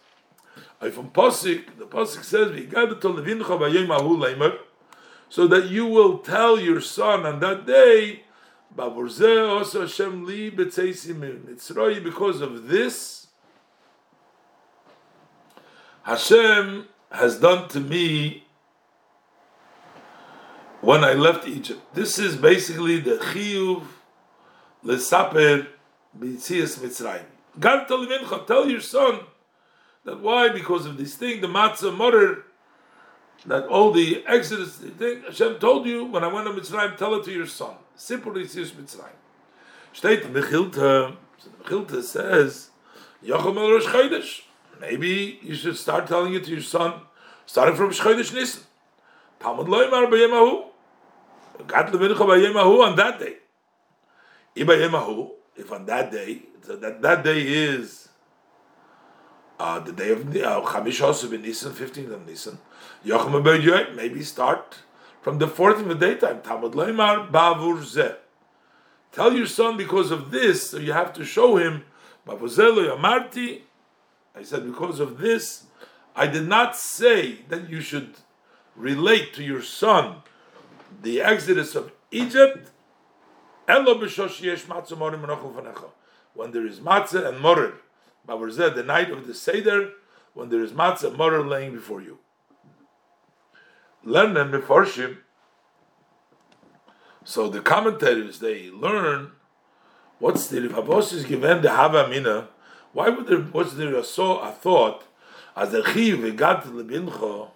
I from Pasik, the Pasik says, so that you will tell your son on that day, because of this, Hashem has done to me when I left Egypt. This is basically the chiyuv lesaper b'tzias Mitzrayim. God tell your son that why because of this thing the matzah mother that all the Exodus thing Hashem told you when I went to Mitzrayim tell it to your son. Simple b'tzias Mitzrayim. Steht in the the Chilta says Yochel Rosh Chodesh. Maybe you should start telling it to your son, starting from Chodesh Nisan. Talmud Loimar b'yemahu. Gat levincha b'yemahu on that day. Ibayemahu, if on that day, so that, that day is uh, the day of uh, Chamish uh, in Nisan, 15th of Nisan. Yochim maybe start from the fourth of the daytime. Talmud Leimar Bavur. Tell your son because of this, so you have to show him I said, because of this, I did not say that you should relate to your son the exodus of Egypt. When there is matzah and morer, the night of the Seder, when there is matzah and morer laying before you. Learn and meforshim. So the commentators they learn what's the if Rivavos is given the Hava Mina why would there was there a so a thought as the chiv got lebincho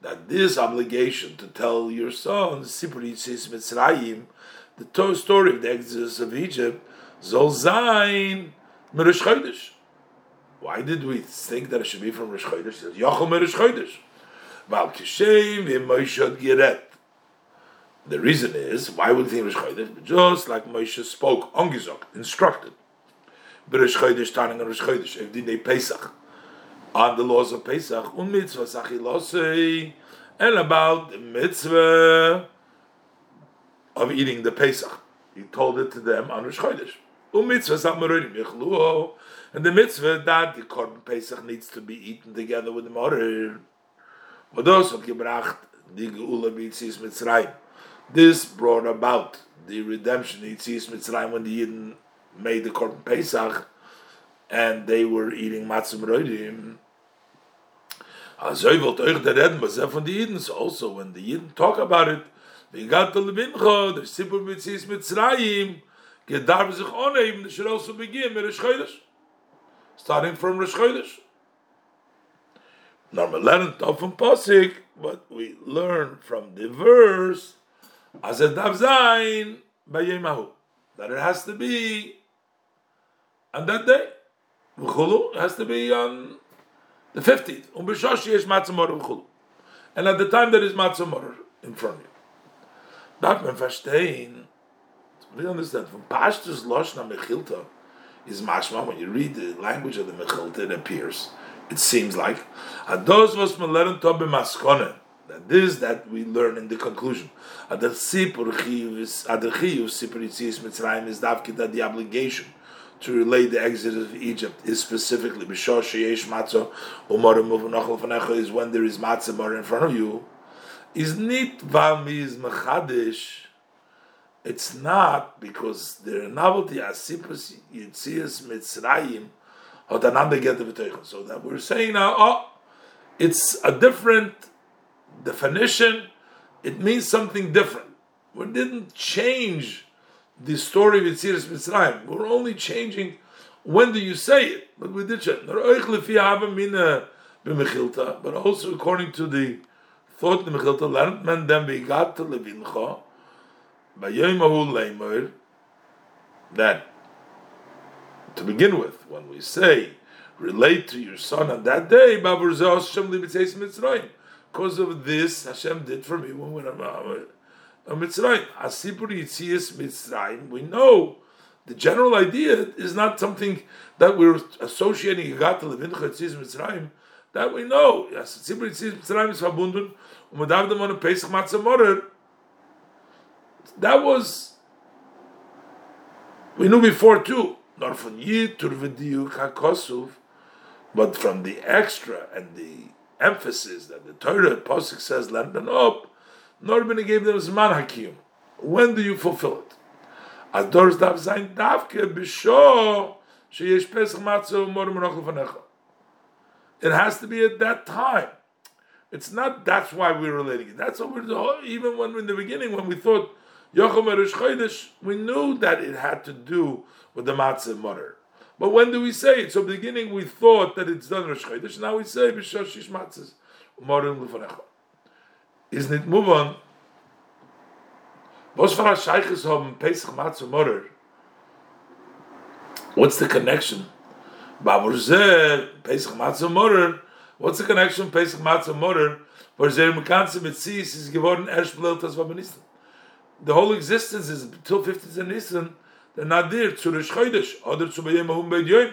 that this obligation to tell your son Sipritzis Mitzrayim, the story of the exodus of Egypt, Zol Zain Merish Why did we think that it should be from Rish Chodesh? Yochel Merish Chodesh. Val Kishem Moshe Giret. The reason is why would think Rish Chodesh? Just like Moshe spoke, Ongizok, instructed. B'Rosh Chodesh, starting on Rosh Chodesh, if Dinei Pesach, on the laws of Pesach, un mitzvah sachilosei, and about the mitzvah of eating the Pesach. He told it to them on Rosh Chodesh. Un mitzvah sachmarodim yichluo, and the mitzvah that the Korban Pesach needs to be eaten together with the This brought about the redemption of Yitzis Mitzrayim when the Yidden made the Korban Pesach, and they were eating matzah roidim. Also wollte euch der reden, was er von den Jiden, so also when the Jiden talk about it, wie gat der Lebincho, der Sippur Mitzis Mitzrayim, gedarf sich onheim, der shall also begin mit Rosh Starting from Rosh We learn from Pasik, what we learn from the verse, as a dav by Yemahu. That it has to be on that day. V'chulu has to be on the 15th. Um b'shoshi yesh matzah morer v'chulu. And at the time there is matzah morer in front of you. Darf man we understand, from Pashtus Loshna Mechilta is mashma, when you read the language of the Mechilta, it appears, it seems like, Ados was meleren tobe maskone, that this that we learn in the conclusion. Adar is davkid that the obligation to relate the exodus of Egypt is specifically is when there is matzah more in front of you. Is nit mechadish. It's not because the novelty asipus mitzrayim So that we're saying now, oh, it's a different definition. It means something different. We didn't change the story of Yitziris Mitzrayim. We're only changing when do you say it, but we did check. But also according to the thought the Mechilta learned man then we got to Levincha by Leimer that to begin with, when we say relate to your son on that day, because of this Hashem did for me when we were a Mitzrayim. We know the general idea is not something that we're associating Yigat Levincha Yitzias Mitzrayim. That we know. Asipur Yitzias Mitzrayim is verbunden. Und mit Avdem on Pesach Matzah That was we knew before too. Nor von Yitur v'diuk hakosuv, but from the extra and the emphasis that the Torah Pasuk says, "Let them up." Nor ben gave them zman hakim. When do you fulfill it? As dors dav zayin davke b'sho sheyesh pesach matzah. It has to be at that time. It's not. That's why we're relating it. That's what we're doing. Even when in the beginning, when we thought Yochum Eresh Chodesh, we knew that it had to do with the matzah mutter. But when do we say it? So beginning we thought that it's done Rosh Chodesh. Now we say b'shoshish matzahs umarim lefanecha. Isn't it move on? Was for Shaykhs haben Pesach matzah mutter? What's the connection? Babur zeh Pesach matzah mutter. What's the connection Pesach matzah mutter? Where zeh mekanze mitzis is geworden das war The whole existence is until 15th Nisan they're not there to Rosh Chodesh, to Bayim Ahum Beid Yom,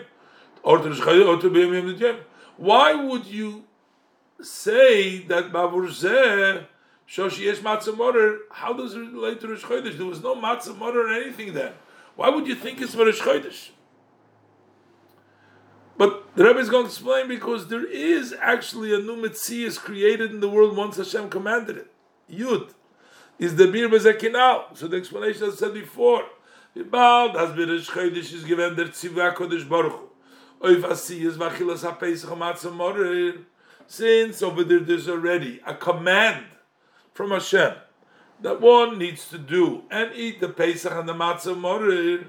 or to Rosh Chodesh, or to Bayim Yom Yom. Why would you say that Bavur Zeh, Shoshi Yesh Matzah Morer, how does it relate to Rosh Chodesh? There was no Matzah Morer or anything there. Why would you think it's for Rosh Chodesh? But the Rebbe is going to explain because there is actually a new Metzias created in the world once Hashem commanded it. Yud is the Bir Bezekinal. So the explanation I said before. Bald as wir es chodesh is given der tziva kodesh baruch oy vasi is vachilas ha-pesach ha-matzah morer since over there there's already a command from Hashem that one needs to do and eat the Pesach and the Matzah Morer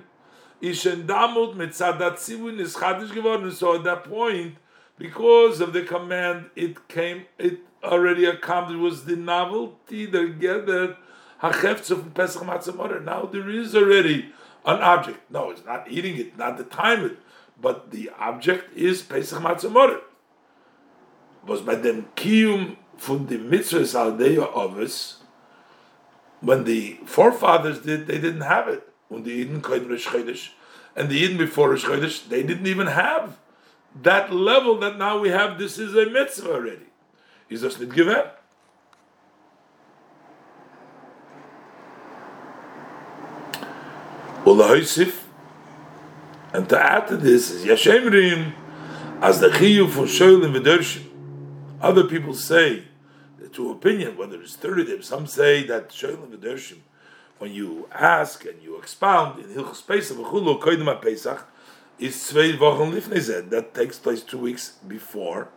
ishen damut mitzad tzivun is chadish geworden so at that point because of the command it came it already accomplished was the novelty hachefz of Pesach Matzah now there is already an object. No, it's not eating it, not the time it, but the object is Pesach Matzah. Was by them Kiyum von the Mitzvahs Aldeya Ovis, when the forefathers did, they didn't have it. When the Eden Chodesh, and the Eden before Rosh they didn't even have that level that now we have. This is a mitzvah already. Is das nicht gewährt? Ulahoisif, and to add to this is Yashemrim, as the Chiyuv for Sholim V'dershim. Other people say, two opinion, whether it's 30 days, some say that Sholim V'dershim, when you ask and you expound in Hilchos Pesach, V'chulu Koidim Pesach, is zwei Wochen Lifnei that takes place two weeks before.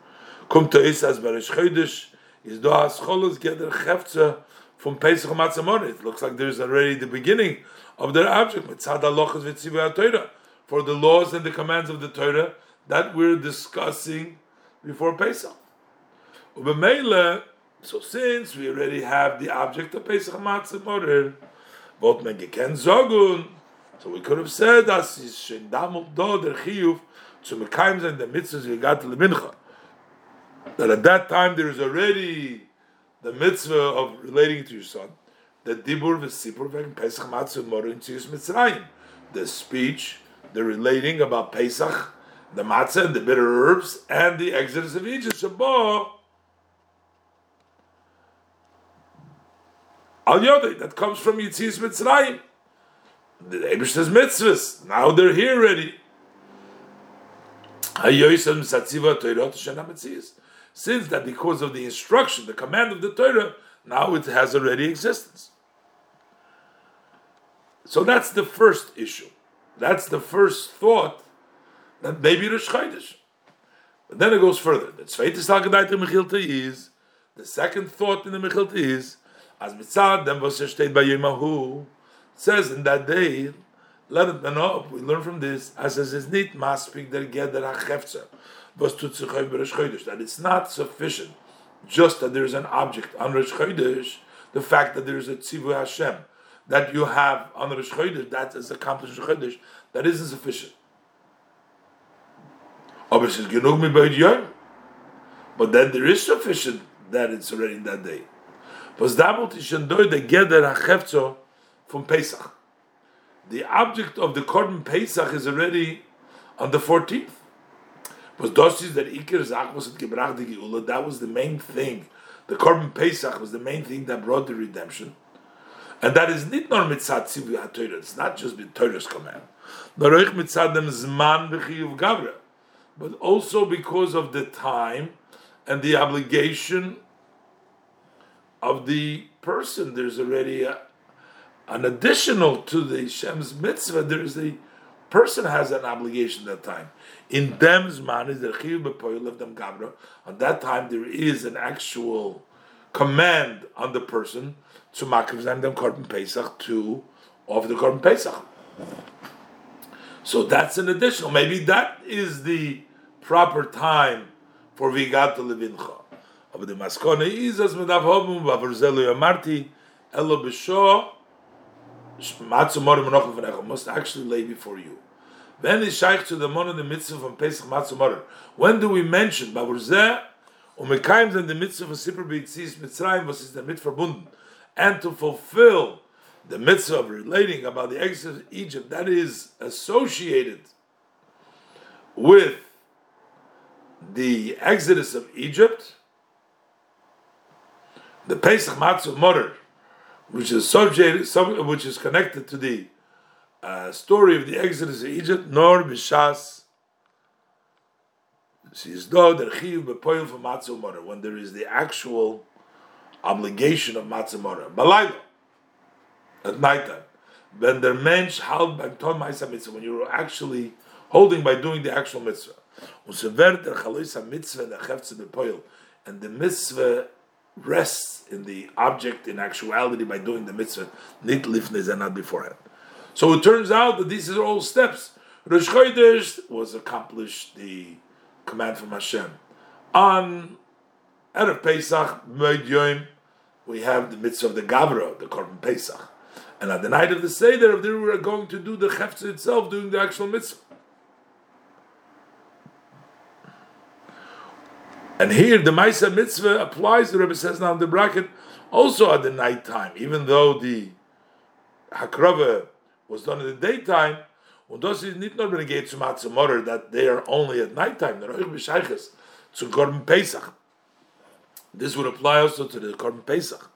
Kommt to is as Barish Chodesh, is do as Cholos Geder Chefze from Pesach Matzamor. It looks like there's already the beginning of their object. For the laws and the commands of the Torah that we're discussing before Pesach. So since we already have the object of Pesach Matzah Morer, both Megeken Zogun, so we could have said that is Shendamul Do der Chiyuv to Mekaims and the mitzvahs we got to the Mincha. That at that time there is already the mitzvah of relating to your son the dibur v'sipur v'en Pesach matzah morin tziyus Mitzrayim. The speech, the relating about Pesach, the matzah and the bitter herbs, and the exodus of Egypt. Shabbat. Al Yodei, that comes from Yitzis Mitzrayim. The Abish's mitzvahs, now they're here already. Since that because of the instruction, the command of the Torah, now it has already existence. So that's the first issue. That's the first thought that maybe Rosh Chodesh. But then it goes further. The second thought in the Mechilta is, as mitzad dem by Yemahu, says in that day, let it know, we learn from this, as es is nicht maspik der Geder HaChefzer, was tut sich over Rosh Chodesh, that it's not sufficient just that there's an object on Rosh Chodesh, the fact that there's a Tzivu Hashem, that you have on Rosh Chodesh, that is accomplished Chodesh, that isn't sufficient. But then there is sufficient that it's already in that day. Was damals ist schon dort der Geder HaChefzo from Pesach. The object of the Korban Pesach is already on the 14th. Was that was the main thing. The Korban Pesach was the main thing that brought the redemption. And that is not it's not just the Torah's command. But also because of the time and the obligation of the person. There's already a, an additional to the Shem's mitzvah. There's the person has an obligation that time. In them's man is the of them gabra. At that time, there is an actual command on the person to makiv them korban pesach to offer the korban pesach. So that's an additional. Maybe that is the proper time for vigat levincha. Aber die Maskone darf haben, yamarti, elo noch von must actually lay before you. When is shaykh to the mon the mitzvah from Pesach matzu morim? When do we mention, aber ze, um mekayim in the mitzvah von Sipur Beitzis Mitzrayim, was is damit verbunden, and to fulfill the mitzvah of relating about the exodus of Egypt, that is associated with the exodus of Egypt, the Pesach Matzah Morer, which is associated, which is connected to the uh, story of the Exodus of Egypt, nor b'shas when there is the actual obligation of matzah mora. Malayla, at night time. When the mensch halt beim ton ma'isa mitzvah, when you're actually holding by doing the actual mitzvah. And the mitzvah rests in the object in actuality by doing the mitzvah, nit lifnez and not beforehand. So it turns out that these are all steps. Rosh Chodesh was accomplished the command from Hashem. On Erev Pesach, Moed we have the mitzvah of the Gavra, the Korban Pesach. And on the night of the Seder, we are going to do the Chefza itself, doing the actual mitzvah. And here the Maisa mitzvah applies, the Rebbe says now in the bracket, also at the night time, even though the Hakrava was done in the daytime, that they are only at night time. This would apply also to the Korban Pesach.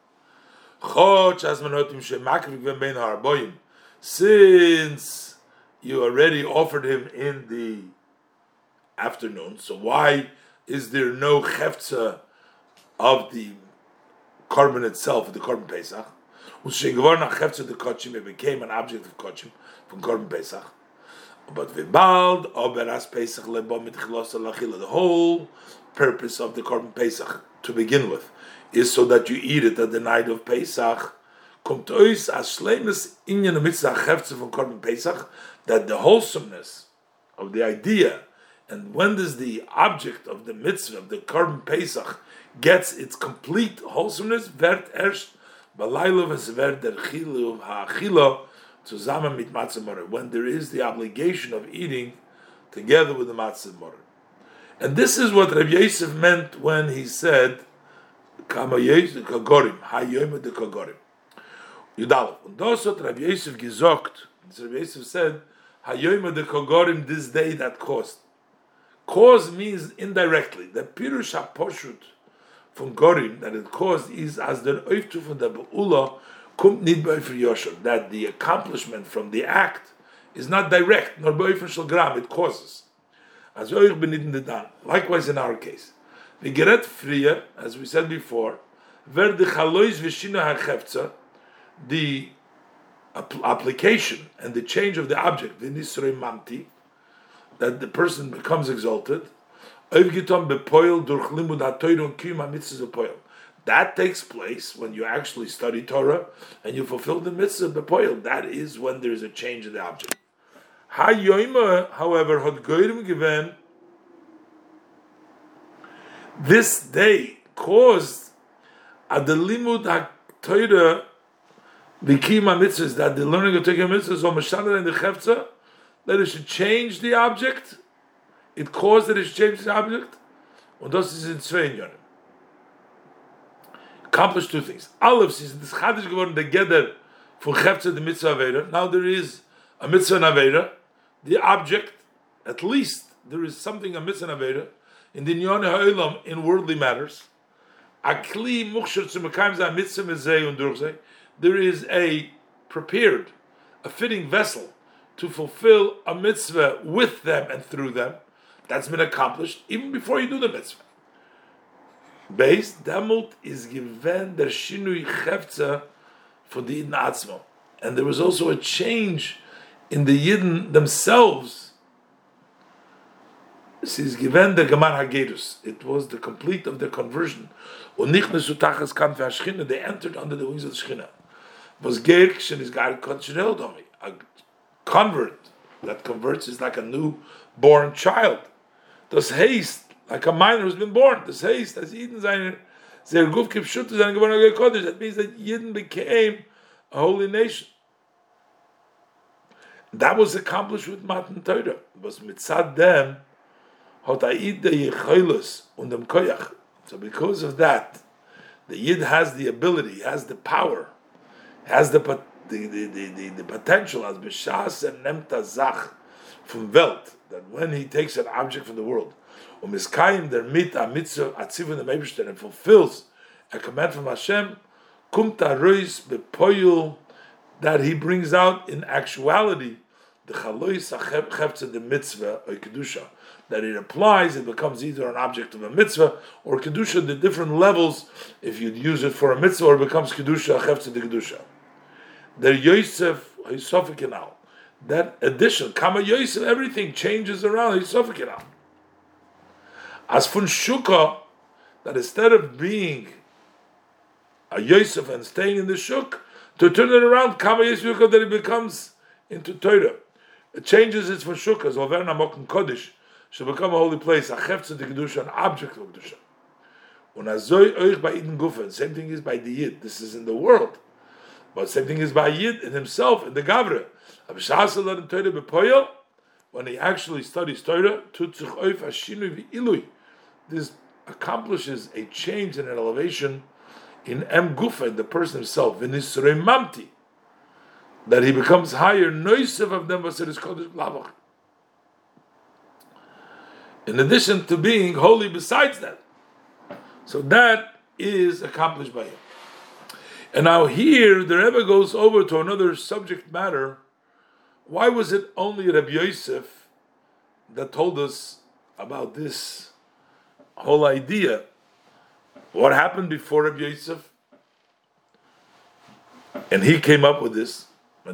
Since you already offered him in the afternoon, so why is there no cheftza of the korban itself, the korban Pesach? the kochim, it became an object of kochim from korban Pesach. But vibald oberas Pesach lebo lachila. The whole purpose of the korban Pesach to begin with is so that you eat it at the night of Pesach. Kommt as shleimus inyan mitzvah cheftza from korban Pesach that the wholesomeness of the idea and when does the object of the mitzvah of the korban Pesach gets its complete wholesomeness? Vert erst When there is the obligation of eating together with the matzah morer. And this is what Rabbi Yosef meant when he said, "Kama kagorim hayom de kagorim." Yudalef. Und das hat Rabbi Yosef gesagt. Rabbi Yosef said, "Hayom de kagorim this day that caused." Cause means indirectly. The pirush poshut from Gorim that it caused is as the oiftu from the beula nid for yosher that the accomplishment from the act is not direct nor boifer shel gram it causes. As oich benitten the dan. Likewise in our case, the geret frie as we said before, ver de chalois v'shina hachefza the application and the change of the object the nisrei mamti that the person becomes exalted. That takes place when you actually study Torah and you fulfill the mitzvah bepoil. That is when there is a change in the object. However, this day caused at the limud ha-Torah became a mitzvah, that the learning of Torah mitzvahs or Mashana and the Chefza, that it should change the object, it caused that it should change the object, and das ist in zwei Jahren. Accomplished two things. Aleph is this Chadish geworden together from Chefza the mitzvah Avera. Now there is a mitzvah Avera, the object, at least there is something a mitzvah Avera, in the Nyon HaOlam in worldly matters. Akli mukhshar zu mekayim za mitzvah und. There is a prepared, a fitting vessel to fulfill a mitzvah with them and through them. That's been accomplished even before you do the mitzvah. Based, Damut is given der Shinui Chefza for the Yidden Atzmo. And there was also a change in the Yidden themselves. This is given the Gemar Hagerus. It was the complete of their conversion. Zu Tachas kam für Shchina, they entered under the wings of the Shchina. Was Gerkschen is gar kontinuell domi. Convert that converts is like a new born child. Das heißt, like a minor who's been born. Das heißt, as Eden. That means that Eden became a holy nation. That was accomplished with Matan Torah. Was mitzad them dem Koyach. So because of that, the Yid has the ability, has the power, has the the the, the, the, the potential as b'shas and nemta zach from Welt that when he takes an object from the world, umiskayim der mit a mitzvah and fulfills a command from Hashem, kumta rois bepoyul that he brings out in actuality the chalois achevtze the mitzvah or kedusha that it applies, it becomes either an object of a mitzvah or kedusha. The different levels, if you use it for a mitzvah, or it becomes kedusha achevtze the kedusha. The Yosef Hisofikinal, that addition, Kama Yosef, everything changes around Hisofikinal. As fun Shuka, that instead of being a Yosef and staying in the Shuk, to turn it around, Kama Yosef, that it becomes into Torah. It changes its for Shuk, as Overna Mokum Kodesh, should become a holy place, a Chefze de Kedusha, an object of Kedusha. Same thing is by the Yid, this is in the world. But same thing is by Yid in himself, in the Gavre. When he actually studies Torah, this accomplishes a change and an elevation in Em Gufa, in the person himself, in his Remamti, that he becomes higher, noisev of them, was it is called Lavach. In addition to being holy besides that. So that is accomplished by him. And now here the Rebbe goes over to another subject matter. Why was it only Rabbi Yosef that told us about this whole idea? What happened before Rabbi Yosef? And he came up with this. We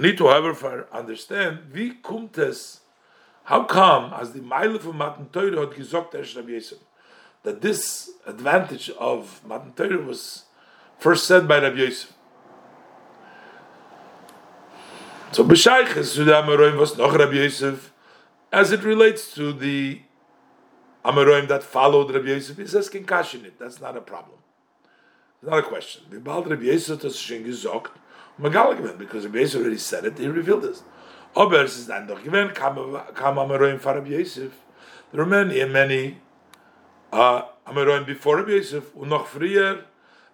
need to, however, understand, how come, as the Meile von Matan Teure hat gesagt, Rabbi Yosef, that this advantage of Matan Torah was first said by Rabbi Yosef. So b'shayches to the Amoraim was noch Rabbi Yosef, as it relates to the Amoraim that followed Rabbi Yosef, he says kinkash in it. That's not a problem. It's not a question. Wie Rabbi Yosef das schon gesagt, Magal because Rabbi Yosef already said it, he revealed this. Aber es ist dann kam Amoraim for Rabbi Yosef. There are many and many Uh, Ameroim before Rabbi Yosef,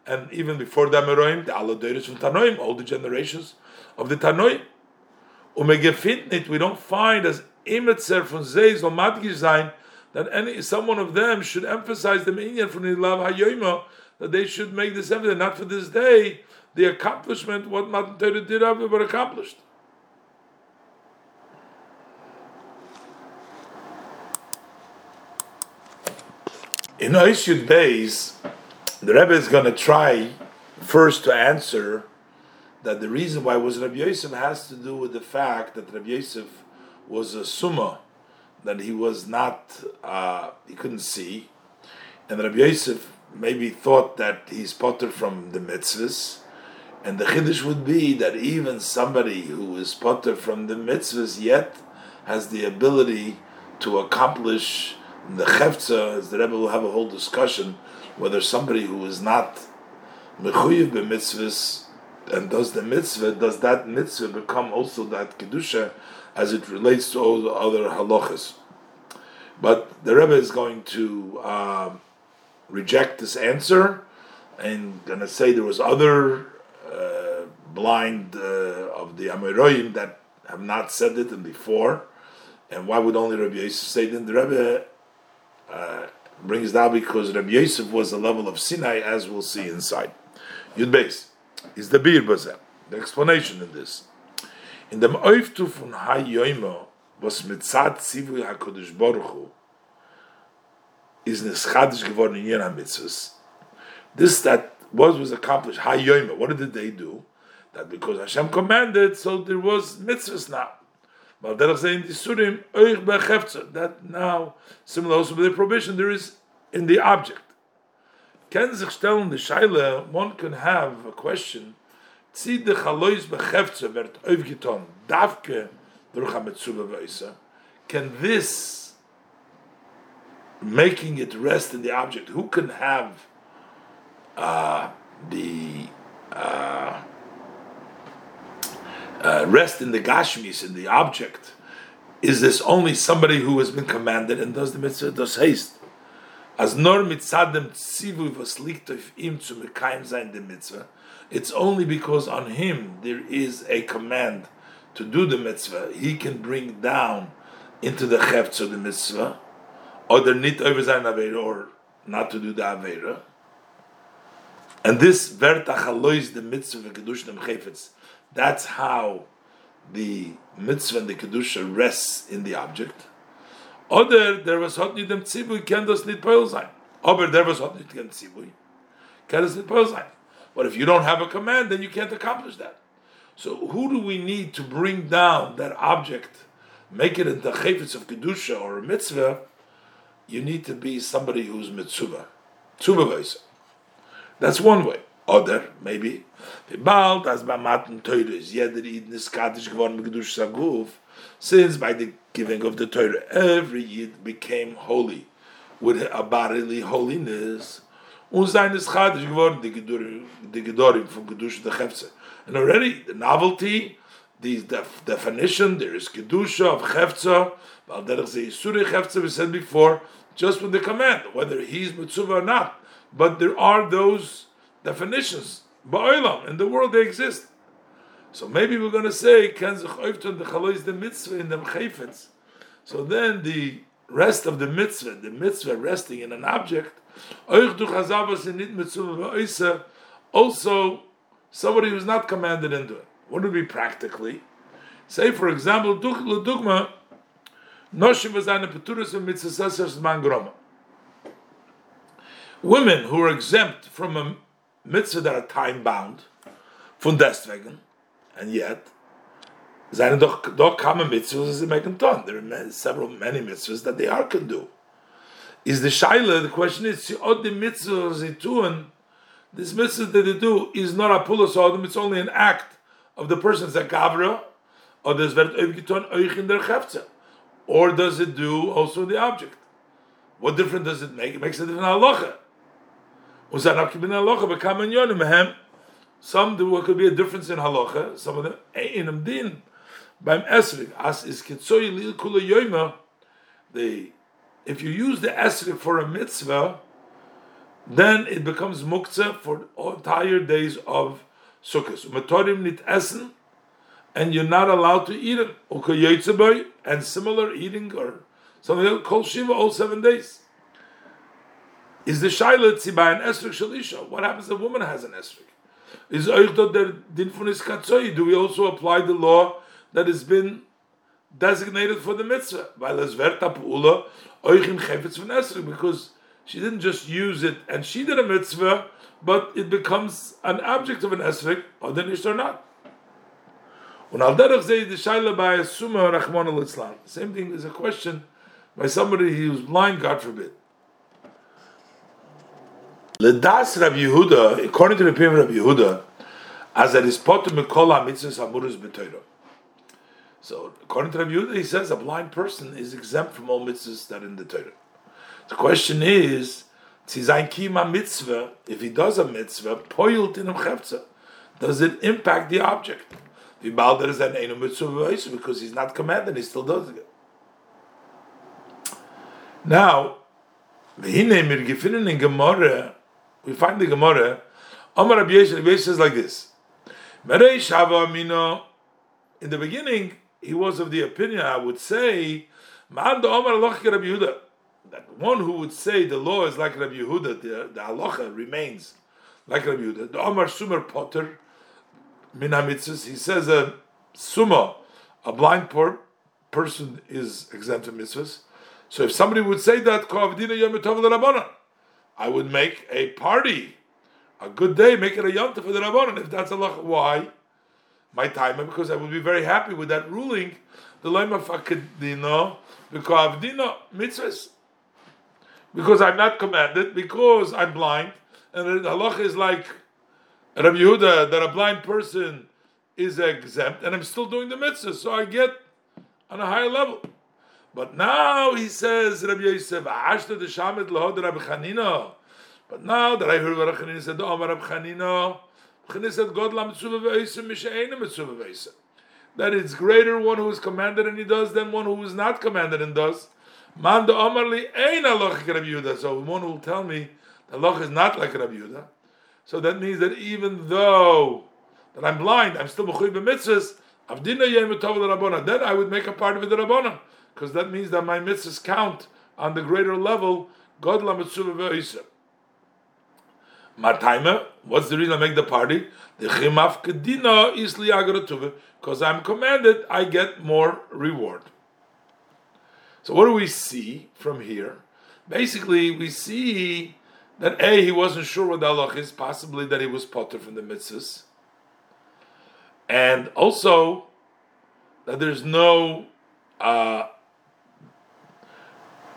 and even before the Ameroim, the Aladoiris from Tanoim, all the generations of the Tanoim. Und we don't find as Imetzer von Zeh soll matgish sein, that any someone of them should emphasize the minyan from the love hayoima that they should make this evident. Not for this day, the accomplishment what Matan did it, but accomplished. In Oishud Beis, the Rebbe is going to try first to answer that the reason why was Rabbi Yosef has to do with the fact that Rabbi Yosef was a summa, that he was not, uh, he couldn't see, and Rabbi Yosef maybe thought that he's potter from the mitzvahs, and the chiddush would be that even somebody who is potter from the mitzvahs yet has the ability to accomplish the Chefza, the Rebbe will have a whole discussion whether somebody who is not mechuyev b'mitzvahs and does the mitzvah, does that mitzvah become also that kedusha as it relates to all the other halachas? But the Rebbe is going to uh, reject this answer and going to say there was other uh, blind uh, of the Amoraim that have not said it and before. And why would only Rabbi Yosef say it? And The Rebbe uh, brings down because Rabbi Yosef was the level of Sinai, as we'll see inside. Yud base is the Bir Bazeh. The explanation in this. In dem Oiftu von Hayoimo, was mitzat Zivui HaKadosh Baruch Hu, is neschadish geworden in Yer mitzvahs. This that was was accomplished. Hayoima. What did they do? That because Hashem commanded, so there was mitzvahs now. But there is in the surim oich that now similar also with the prohibition there is in the object. Ken sich stellen the Shaila, one can have a question. Zi de chalois bechefze wird aufgetan, davke durch ha mitzvah Can this making it rest in the object. Who can have uh, the uh, uh, rest in the gashmis in the object? Is this only somebody who has been commanded and does the mitzvah does haste? As nor mitzadem tzivu vasliktoif im zu mekayim zayin the mitzvah. It's only because on him there is a command to do the mitzvah. He can bring down into the chefts of the mitzvah or the nit over Avera, or not to do the Avera. And this Verta Chalois, the mitzvah of and Chayfetz, that's how the mitzvah and the Kedusha rests in the object. Oder there was hot nit dem Zibui, kann das nit Peul sein. Aber there was hot nit dem Zibui, kann das nit Peul sein. But if you don't have a command, then you can't accomplish that. So who do we need to bring down that object, make it into chayfetz of kedusha or a mitzvah, you need to be somebody who's mitzuva, tzuva That's one way. Other, maybe, bald as by matan Torah is jeder Yid niskadish geworden gedush saguf, since by the giving of the Torah, every Yid became holy with a bodily holiness. Und sein ist chadish geworden the gedorim from gedush the chefze. And already the novelty, the def- definition, there is kedusha of chefza, Val derech ze yisuri chefza, we said before, just with the command, whether he's mitzvah or not. But there are those definitions. Ba'olam, in the world they exist. So maybe we're going to say, Ken the chalois the mitzvah in the chayfetz. So then the rest of the mitzvah, the mitzvah resting in an object, also somebody who's not commanded into it. What would be practically? Say, for example, dugma, Noshim Women who are exempt from a mitzvah that are time bound, von deswegen, and yet, seine doch, doch kamen mitzvahs, sie machen ton. There are several, many mitzvahs that they are can do. Is the shaila, the question is, sie od the mitzvahs sie tun, this mitzvah that they do is not a pulas odom, it's only an act of the person's akavra, or das wird aufgetan euch in der Chefze or does it do also the object? What difference does it make? It makes a different halacha. Some there could be a difference in halacha. Some of them eh, in a din. Beim esrik as is kitzoy lil kula yoyma. The if you use the esrik for a mitzvah, then it becomes muktzah for entire days of sukkahs. Matorim nit essen and you're not allowed to eat it. And similar eating or something else, called Shiva all seven days. Is the Shaila Tziba an Esrik Shalisha? What happens if a woman has an Esrik? Is? Do we also apply the law that has been designated for the mitzvah? Because she didn't just use it and she did a mitzvah, but it becomes an object of an Esrik, or then or not. By. Same thing is a question by somebody who's blind, God forbid. Ledas Rabbi Yehuda, according to the opinion of Rabbi Yehuda, as is potem mikola mitzvahs amurus b'toiro. So, according to Rabbi Yehuda, he says a blind person is exempt from all mitzvahs that are in the Torah. The question is, kima mitzvah, if he does a mitzvah, poilt in chefza, does it impact the object? The balder is an enu mitzvah because he's not commanded, he still does it. Now, in Gemara, we find the Gemara, Omar Rabbi Yeshua says like this, in the beginning, he was of the opinion, I would say, that one who would say the law is like Rabbi Yehuda, the, the halacha remains like Rabbi Yehuda. The Omar Sumer Potter, Min he says uh, a Suma, a blind person is exempt from mitzvahs. So if somebody would say that, I would make a party, a good day, make it a yom for the Rabbanon. If that's Allah, why? My time, because I would be very happy with that ruling. The lema fakadino, because avdino mitzvahs. Because I'm not commanded, because I'm blind, and the halacha is like Rabbi Yehuda, that a blind person is exempt, and I'm still doing the mitzvah, so I get on a higher level. But now he says, Rabbi Yosef, Ashta the Shamet Lahod Rabbi Chanina. But now that I heard what Rabbi Chanina said, Omar Rabbi Chanina, Chanina said, God la mitzvah ve'isa mishe'ena mitzvah ve'isa. That it's greater one who is commanded and he does than one who is not commanded and does. Man de Omar li ein aloch Rabbi Yehuda. So one will tell me the aloch is not like Rabbi Yehuda. So that means that even though that I'm blind, I'm still mechuy b'mitzvahs, avdina yem the Then I would make a part of it the because that means that my mitzvahs count on the greater level. God la mitzvah what's the reason I make the party? The chimaf kedina is liagratuve, because I'm commanded, I get more reward. So what do we see from here? Basically, we see that a he wasn't sure what the halach is, possibly that he was potter from the mitzvahs, and also that there's no uh,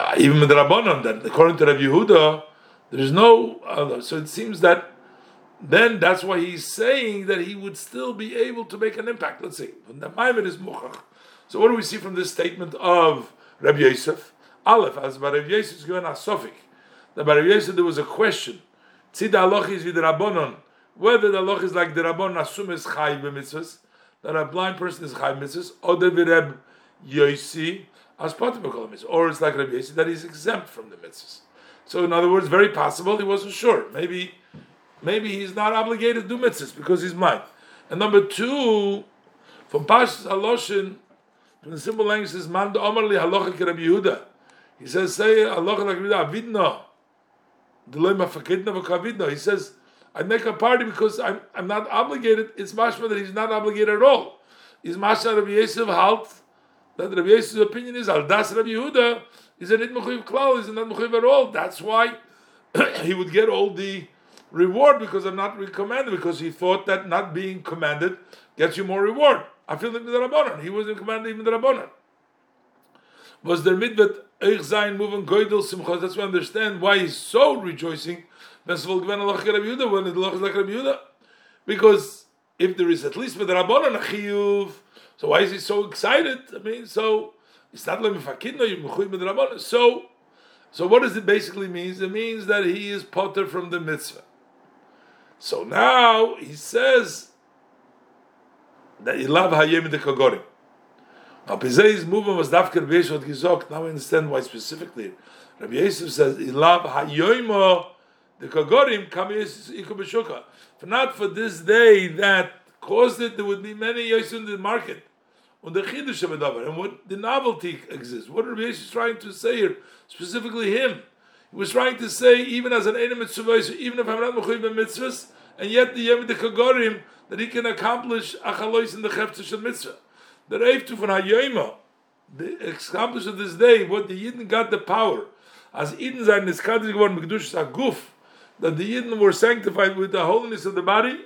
uh, even with the Rabbanon, that according to Rabbi Yehuda, there's no. Uh, so it seems that then that's why he's saying that he would still be able to make an impact. Let's see. When The Maimon is muchach. So what do we see from this statement of Rabbi Yosef? Aleph, as Rabbi Yosef is given. That by Rabbi Yosef there was a question. Tzid aloch is with the Rabbanon. Whether the aloch is like the Rabbanon assume is chay b'mitzvahs, that a blind person is chay b'mitzvahs, or the Yosi, or it's like Rabbi Yossi that he's exempt from the mitzvahs. So, in other words, very possible he wasn't sure. Maybe, maybe he's not obligated to do mitzvahs because he's blind. And number two, from Pashas Haloshin, from the simple language says, "Man Omar li halacha Rabbi Yehuda." He says, "Say halacha like Rabbi Avidno." He says, I make a party because I'm, I'm not obligated. It's mashma that he's not obligated at all. Is mashma Rabbi Yosef halt that Rabbi Yosef's opinion is al das Rabbi Yehuda is a nit mechuyev klal, is not mechuyev at all. That's why <clears throat> he would get all the reward because I'm not commanded because he thought that not being commanded gets you more reward. I feel like the Rabbanon. He wasn't commanded even the Rabbanon. Was there mitvet eich zayin moving goydel simchas? That's why I understand why he's so rejoicing. When the like Rabbi Yehuda, because if there is at least with the Rabbanon a chiyuv, so why is he so excited? I mean, so it's not like So, so what does it basically mean? It means that he is potter from the mitzvah. So now he says that he love hayem the kagorim. Now Pizay's movement was dafker b'yeshot gizok. Now we understand why specifically. Rabbi Yosef says he love hayoymo the kagorim kam For not for this day that caused it, there would be many yosef in the market on the chiddush of and what the novelty exists. What Rabbi Yesh is trying to say here, specifically him. He was trying to say, even as an Einim mitzvah, even if I'm not mechuyev mitzvahs, and yet the Yom Kagorim, that he can accomplish achalois in the cheftish of mitzvah. The Reiftu von Hayoima, the accomplished of this day, what the Yidden got the power. As Yidden sein Niskadri geworden, Mekdush Aguf, that the Yidden were sanctified with the holiness of the body,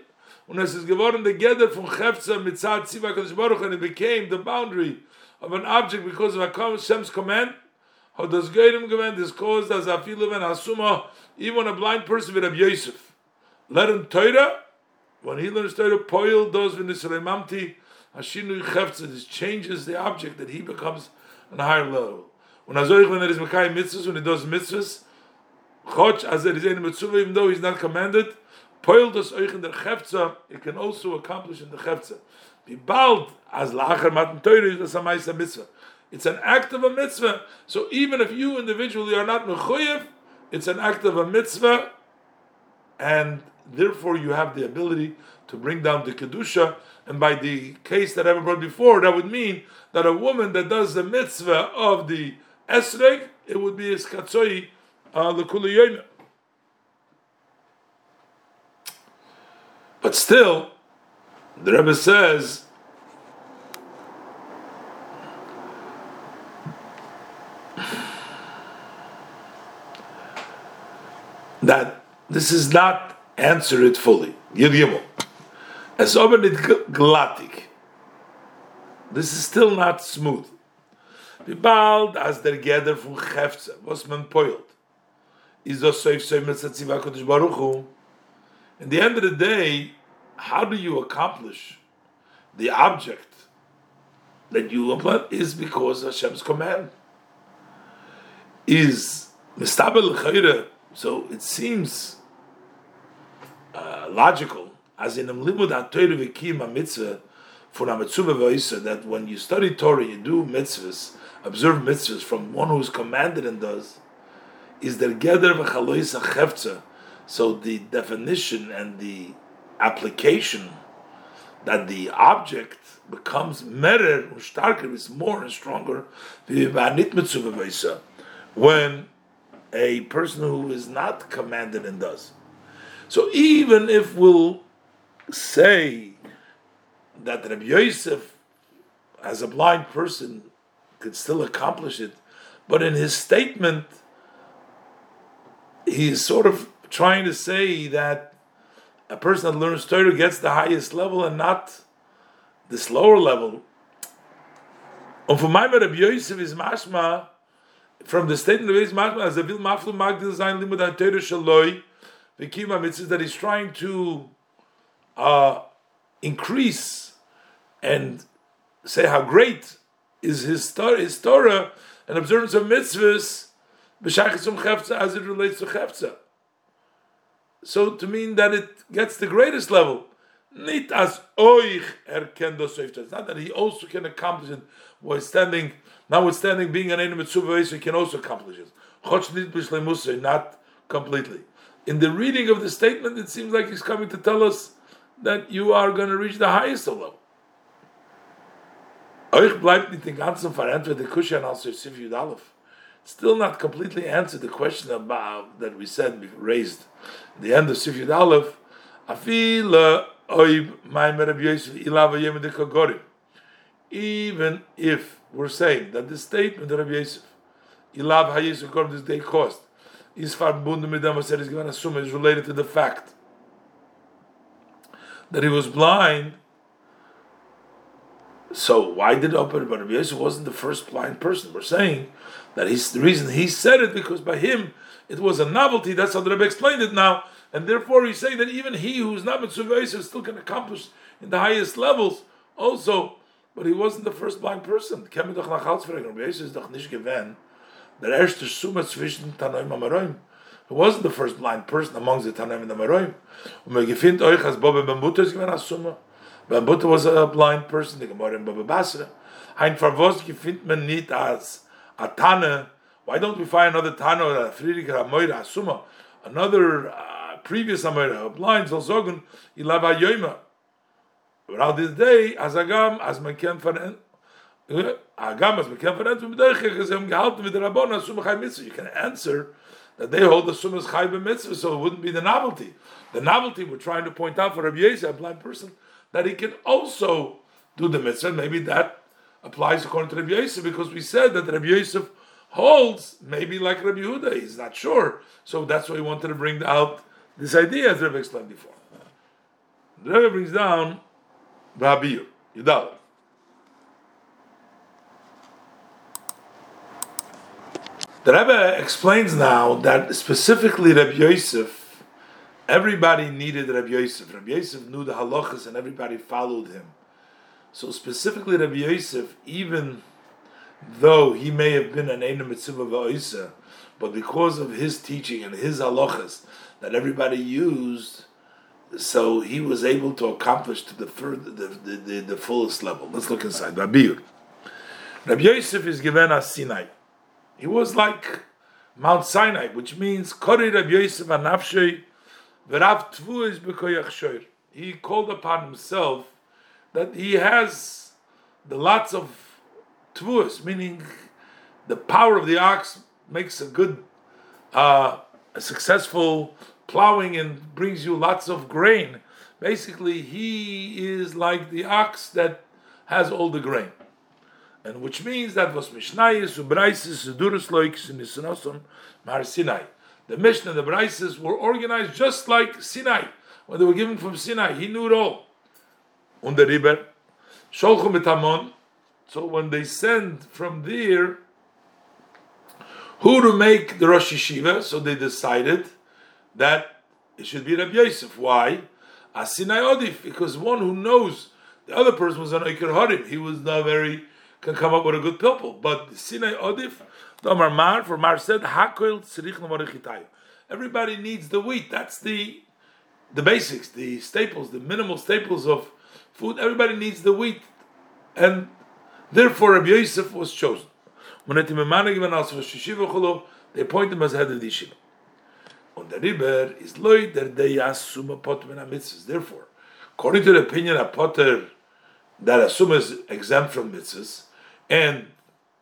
und es ist geworden der Geder von Chefza mit Zad Tziva Kodesh Baruch and it became the boundary of an object because of Hashem's command. How does Geirim command is caused as Afilu ben Hasuma even a blind person with Rabbi Yosef. Let him Torah when he learns Torah Poil does when Israel Mamti Hashinu Chefza this changes the object that he becomes on a higher level. Und also ich, wenn er ist Mekai Mitzvahs und he does Mitzvahs, Chotsch, as er is in Mitzvah, even though he's not commanded, poil das euch in der Chefza, it can also accomplish in der Chefza. Wie bald, as lacher maten teure, das am meisten Mitzvah. It's an act of a mitzvah. So even if you individually are not mechuyev, it's an act of a mitzvah, and therefore you have the ability to bring down the kedusha. And by the case that I've brought before, that would mean that a woman that does the mitzvah of the esreg, it would be a skatzoi uh, But still, the Rebbe says that this is not answer it fully. Yud As obenit glatik. This is still not smooth. Wie bald as der Geder von Chefze, was man poilt, is mit. In the end of the day, how do you accomplish the object that you want is because Hashem's command. Is Mistabel Chayre so it seems uh, logical, as in limud ha'toyre v'kim mitzvah for mitzvah that when you study Torah, you do mitzvahs, observe mitzvahs from one who is commanded and does, is der geder v'chalois. So the definition and the application that the object becomes merer starker is more and stronger when a person who is not commanded and does. So even if we'll say that Rabbi Yosef, as a blind person, could still accomplish it, but in his statement, he's sort of trying to say that a person that learns Torah gets the highest level and not this lower level. And for my Rabbi Yosef is mashma from the statement of his mashma as a vil maflu magdil zayin limud ha'torah shaloi v'kima mitzvahs that he's trying to uh, increase and say how great is his Torah, his Torah and observance of mitzvahs b'shachasum chefza as it relates to chefza. So to mean that it gets the greatest level. Nit as oich erken It's not that he also can accomplish it while standing Notwithstanding being an enemy mitzvah, he can also accomplish it. Not completely. In the reading of the statement, it seems like he's coming to tell us that you are going to reach the highest level. Euch bleibt nicht den ganzen verantwortet der Kushan also Sif Yud. Still not completely answered the question about that we said raised the end of Sif Aleph. Afila oib Yosef even if we're saying that the statement of Rabbi Yosef, Ilav according to this day cost, is verbunden mit dem, was er is given assume, is related to the fact that he was blind. So why did? But Rabbi Yosef wasn't the first blind person. We're saying that he's the reason he said it because by him it was a novelty. That's how the Rebbe explained it now, and therefore he's saying that even he who's not mitzvah still can accomplish in the highest levels. Also, but he wasn't the first blind person. Kem doch nach Hals fragen, aber Jesus ist doch nicht gewesen. Der erste Summe zwischen Tanoim und Amorim. He wasn't the first blind person among the Tanoim and Amorim. Und man gefindt euch, als Bobbe Bambuta ist gewesen als Summe. Bambuta was a blind person, die Gemorre in Bobbe Basra. Ein Verwurz gefindt man nicht als a. Why don't we find another a Friedrich Amoira, a Summe? Another uh, previous Amoira, a blind, sagen, Ilava Yoima. But this day, as agam, as man ken veren, agam as man ken veren, mit der is hem gehalten mit der Rabbon, as sum chai mitzvah. You can answer that they hold the sum as chai mitzvah, so it wouldn't be the novelty. The novelty we're trying to point out for Rabbi Yosef, a blind person, that he can also do the mitzvah. Maybe that applies according to Rabbi Yosef, because we said that Rabbi Yosef holds maybe like Rabbi Yehuda. He's not sure, so that's why he wanted to bring out this idea, as Rabbi explained before. The Rebbe brings down V'abir, Yudal. The Rebbe explains now that specifically Rabbi Yosef, everybody needed Rabbi Yosef. Rabbi Yosef knew the halachas and everybody followed him. So specifically Rabbi Yosef, even though he may have been an Eina Mitzvah but because of his teaching and his halachas that everybody used, so he was able to accomplish to the further, the, the, the, the fullest level. Let's look inside. Rabbi Rabbi Yosef is given as Sinai. He was like Mount Sinai, which means Kori Rabbi Yosef Anafshei V'Rav Tvu is B'Koyach He called upon himself that he has the lots of Tvuas, meaning the power of the ox makes a good, uh, a successful plowing and brings you lots of grain. Basically, he is like the ox that has all the grain. And which means that was Mishnayis, Ubraisis, Mar Sinai. The Mishnah and the Braisis were organized just like Sinai. When they were given from Sinai, he knew it all. Und der Riber, Sholchum mit So when they send from there, who to make the Rosh Yeshiva, so they decided that it should be Rabbi Yosef. Why? Asinai Odif, because one who knows the other person was an Iker Harim. He was not very can come up with a good people. But Sinai Odif, the Mar for Mar said Hakoil Tzrich Everybody needs the wheat. That's the the basics, the staples, the minimal staples of food. Everybody needs the wheat, and therefore Rabbi Yosef was chosen. When They appoint him as head of the yeshiva. Und der Riber is loy der deyasuma pot men mitzvahs. Therefore, according to the opinion of Potter, that asuma is exempt from mitzvahs, and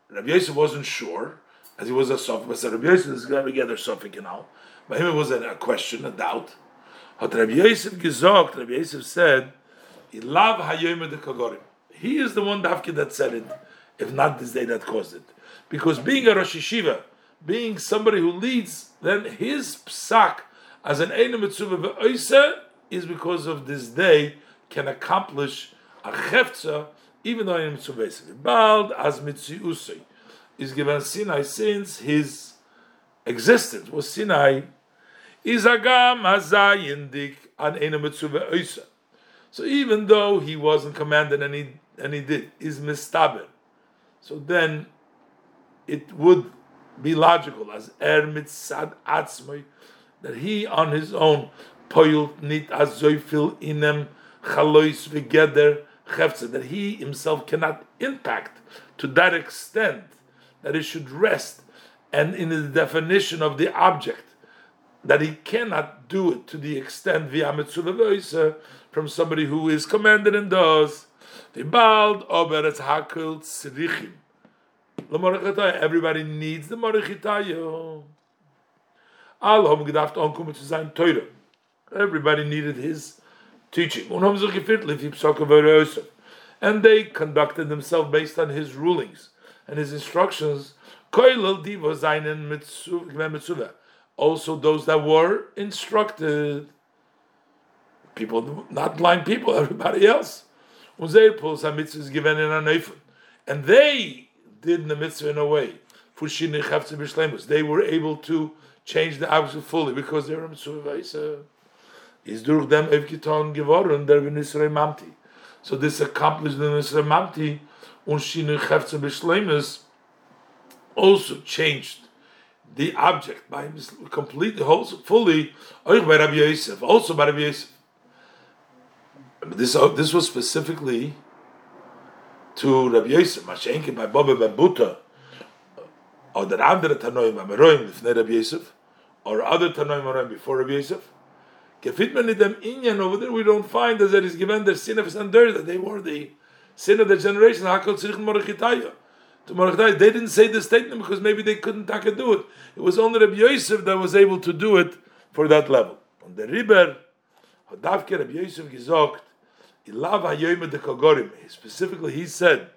Rabbi Yosef wasn't sure, as he was a sophic, but Rabbi Yosef is going to a sophic and all. But him it was a, question, a doubt. Hat Rabbi Yosef gesagt, Rabbi Yosef said, Ilav hayom de kagorim. He is the one Dafke that said it, if not this day that caused it. Because being a Rosh Yeshiva, being somebody who leads, then his psak as an Eina Mitzvah is because of this day can accomplish a chefza even though Eina Mitzvah Bald as Mitziusei is given Sinai since his existence. Was Sinai is agam hazayindik an Eina Mitzvah So even though he wasn't commanded and he and he did is mistaber, so then it would be logical as er mitzad atzmoi that he on his own poyult nit azoyfil inem chalois v'geder chefza that he himself cannot impact to that extent that it should rest and in the definition of the object that he cannot do it to the extent via mitzvah from somebody who is commanded and does the bald ober hakul tzrichim Everybody needs the sein Teure. Everybody needed his teaching. Wie And they conducted themselves based on his rulings and his instructions. Also those that were instructed. People, not blind people, everybody else. Und sie pulls mitzvahs given in a And they did the mitzvah in a way. They were able to change the object fully because they were mitzvah is durch dem evkiton geworden der Nisrei Mamti. So this accomplished the Nisrei Mamti und Shinu Chefze Bishlemus also changed the object by completely, fully, euch by Rabbi Yosef, also by Rabbi Yosef. This, oh, this was specifically to Rabbi Yosef, Mashenke by Bobbe ben Buta, or the andere Tanoim Ameroim lifnei Rabbi Yosef, or other Tanoim Ameroim before Rabbi Yosef. Gefit man in them Inyan over there, we don't find that there is given their sin of Sander, that they were the sin of the generation, Hakol Tzirich Morochitaya. To Morochitaya, they didn't say the statement because maybe they couldn't take do it. It was only Rabbi Yosef that was able to do it for that level. On the Riber, Hadavke Rabbi Yosef gesagt, Specifically, he said,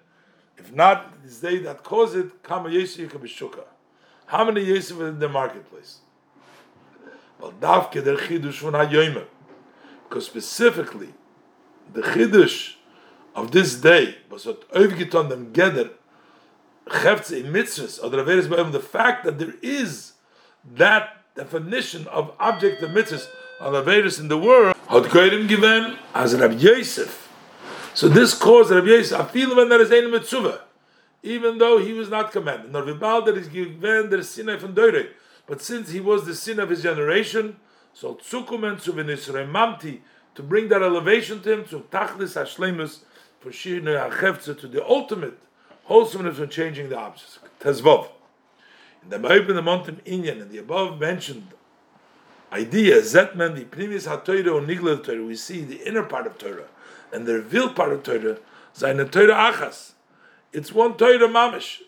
if not this day that caused it, Kama Yosef Bishuka. How many Yosef in the marketplace? Because specifically, the Chidush of this day was what Oivgiton them gather Chefze in mitzvahs, or the fact that there is that definition of object of mitzvahs on Averis in the world, had Koyrim given as Rabbi Yosef. So this caused Rabbi Yosef, feel when there is a mitzvah, even though he was not commanded. Nor vibal that is given der sinai von Deure. But since he was the sin of his generation, so tzukumen zu mamti to bring that elevation to him to tachlis hashlemus for shirne hachefze to the ultimate wholesomeness when changing the objects. Tezvov. In the Ma'ib in the mountain Inyan, in the above mentioned idea, Zetman, the previous HaTorah or Nigla Torah, we see the inner part of Torah and the revealed part of Torah, Zaina Torah Achas. It's one Torah Mamish.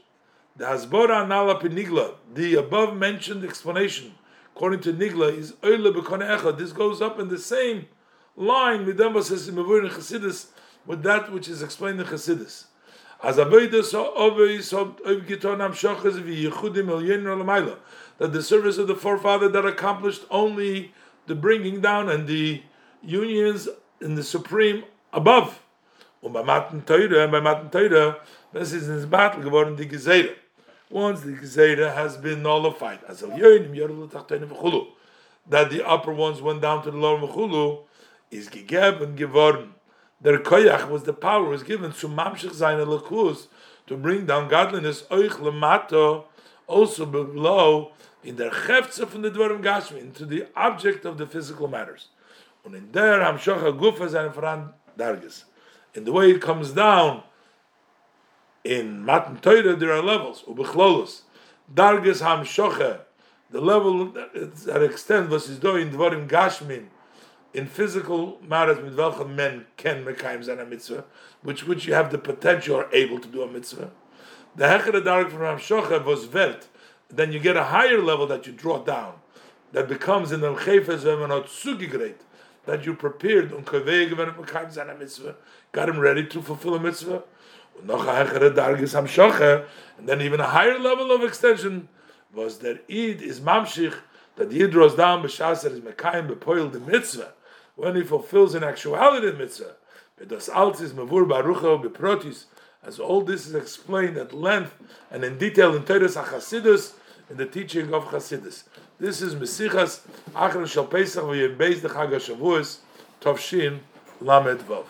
The Hasbora Nala Nigla, the above mentioned explanation, according to Nigla, is Oile Bekone. This goes up in the same line them says in Mavur Chassidus with that which is explained in Chassidus. As avodah so over so giton am shachas vi yichudim el yen olamayla that the service of the forefather that accomplished only the bringing down and the unions in the supreme above. Um, Und bei Matan Teure, bei Matan Teure, this is in his battle geworden die Geseire. Once the Geseire has been nullified, that the upper ones went down to the lower v'chulu, is gegeben geworden der koyach was the power was given to mamshich zayne lekus to bring down godliness euch lemato also below in der heftze von der dvorim gashmi into the object of the physical matters und in der am shocha gufa zayne fran darges in the way it comes down in matan toida there are levels u bechlolos darges ham shocha the level that extend was is do in dvorim gashmin in physical matters with welchem men can mekayim zan a mitzvah, which which you have the potential or able to do a mitzvah. The hecher dark from Ram Shocha was vert. Then you get a higher level that you draw down, that becomes in the chayfes vemanot sugigret, that you prepared um, um, zan mitzvah, got him ready to fulfill a mitzvah. Um, Shocha, and then even a higher level of extension was that Eid is mamshich that the Yid draws down b'shas is mekayim bepoil the mitzvah when he fulfills in actuality the mitzvah. Bedas altis mavur barucho beprotis. As all this is explained at length and in detail in Teres HaChasidus, in the teaching of Chasidus. This is Mesichas Achron Shal Pesach v'yem Beis Dechag HaShavuos Tovshin Lamed Vav.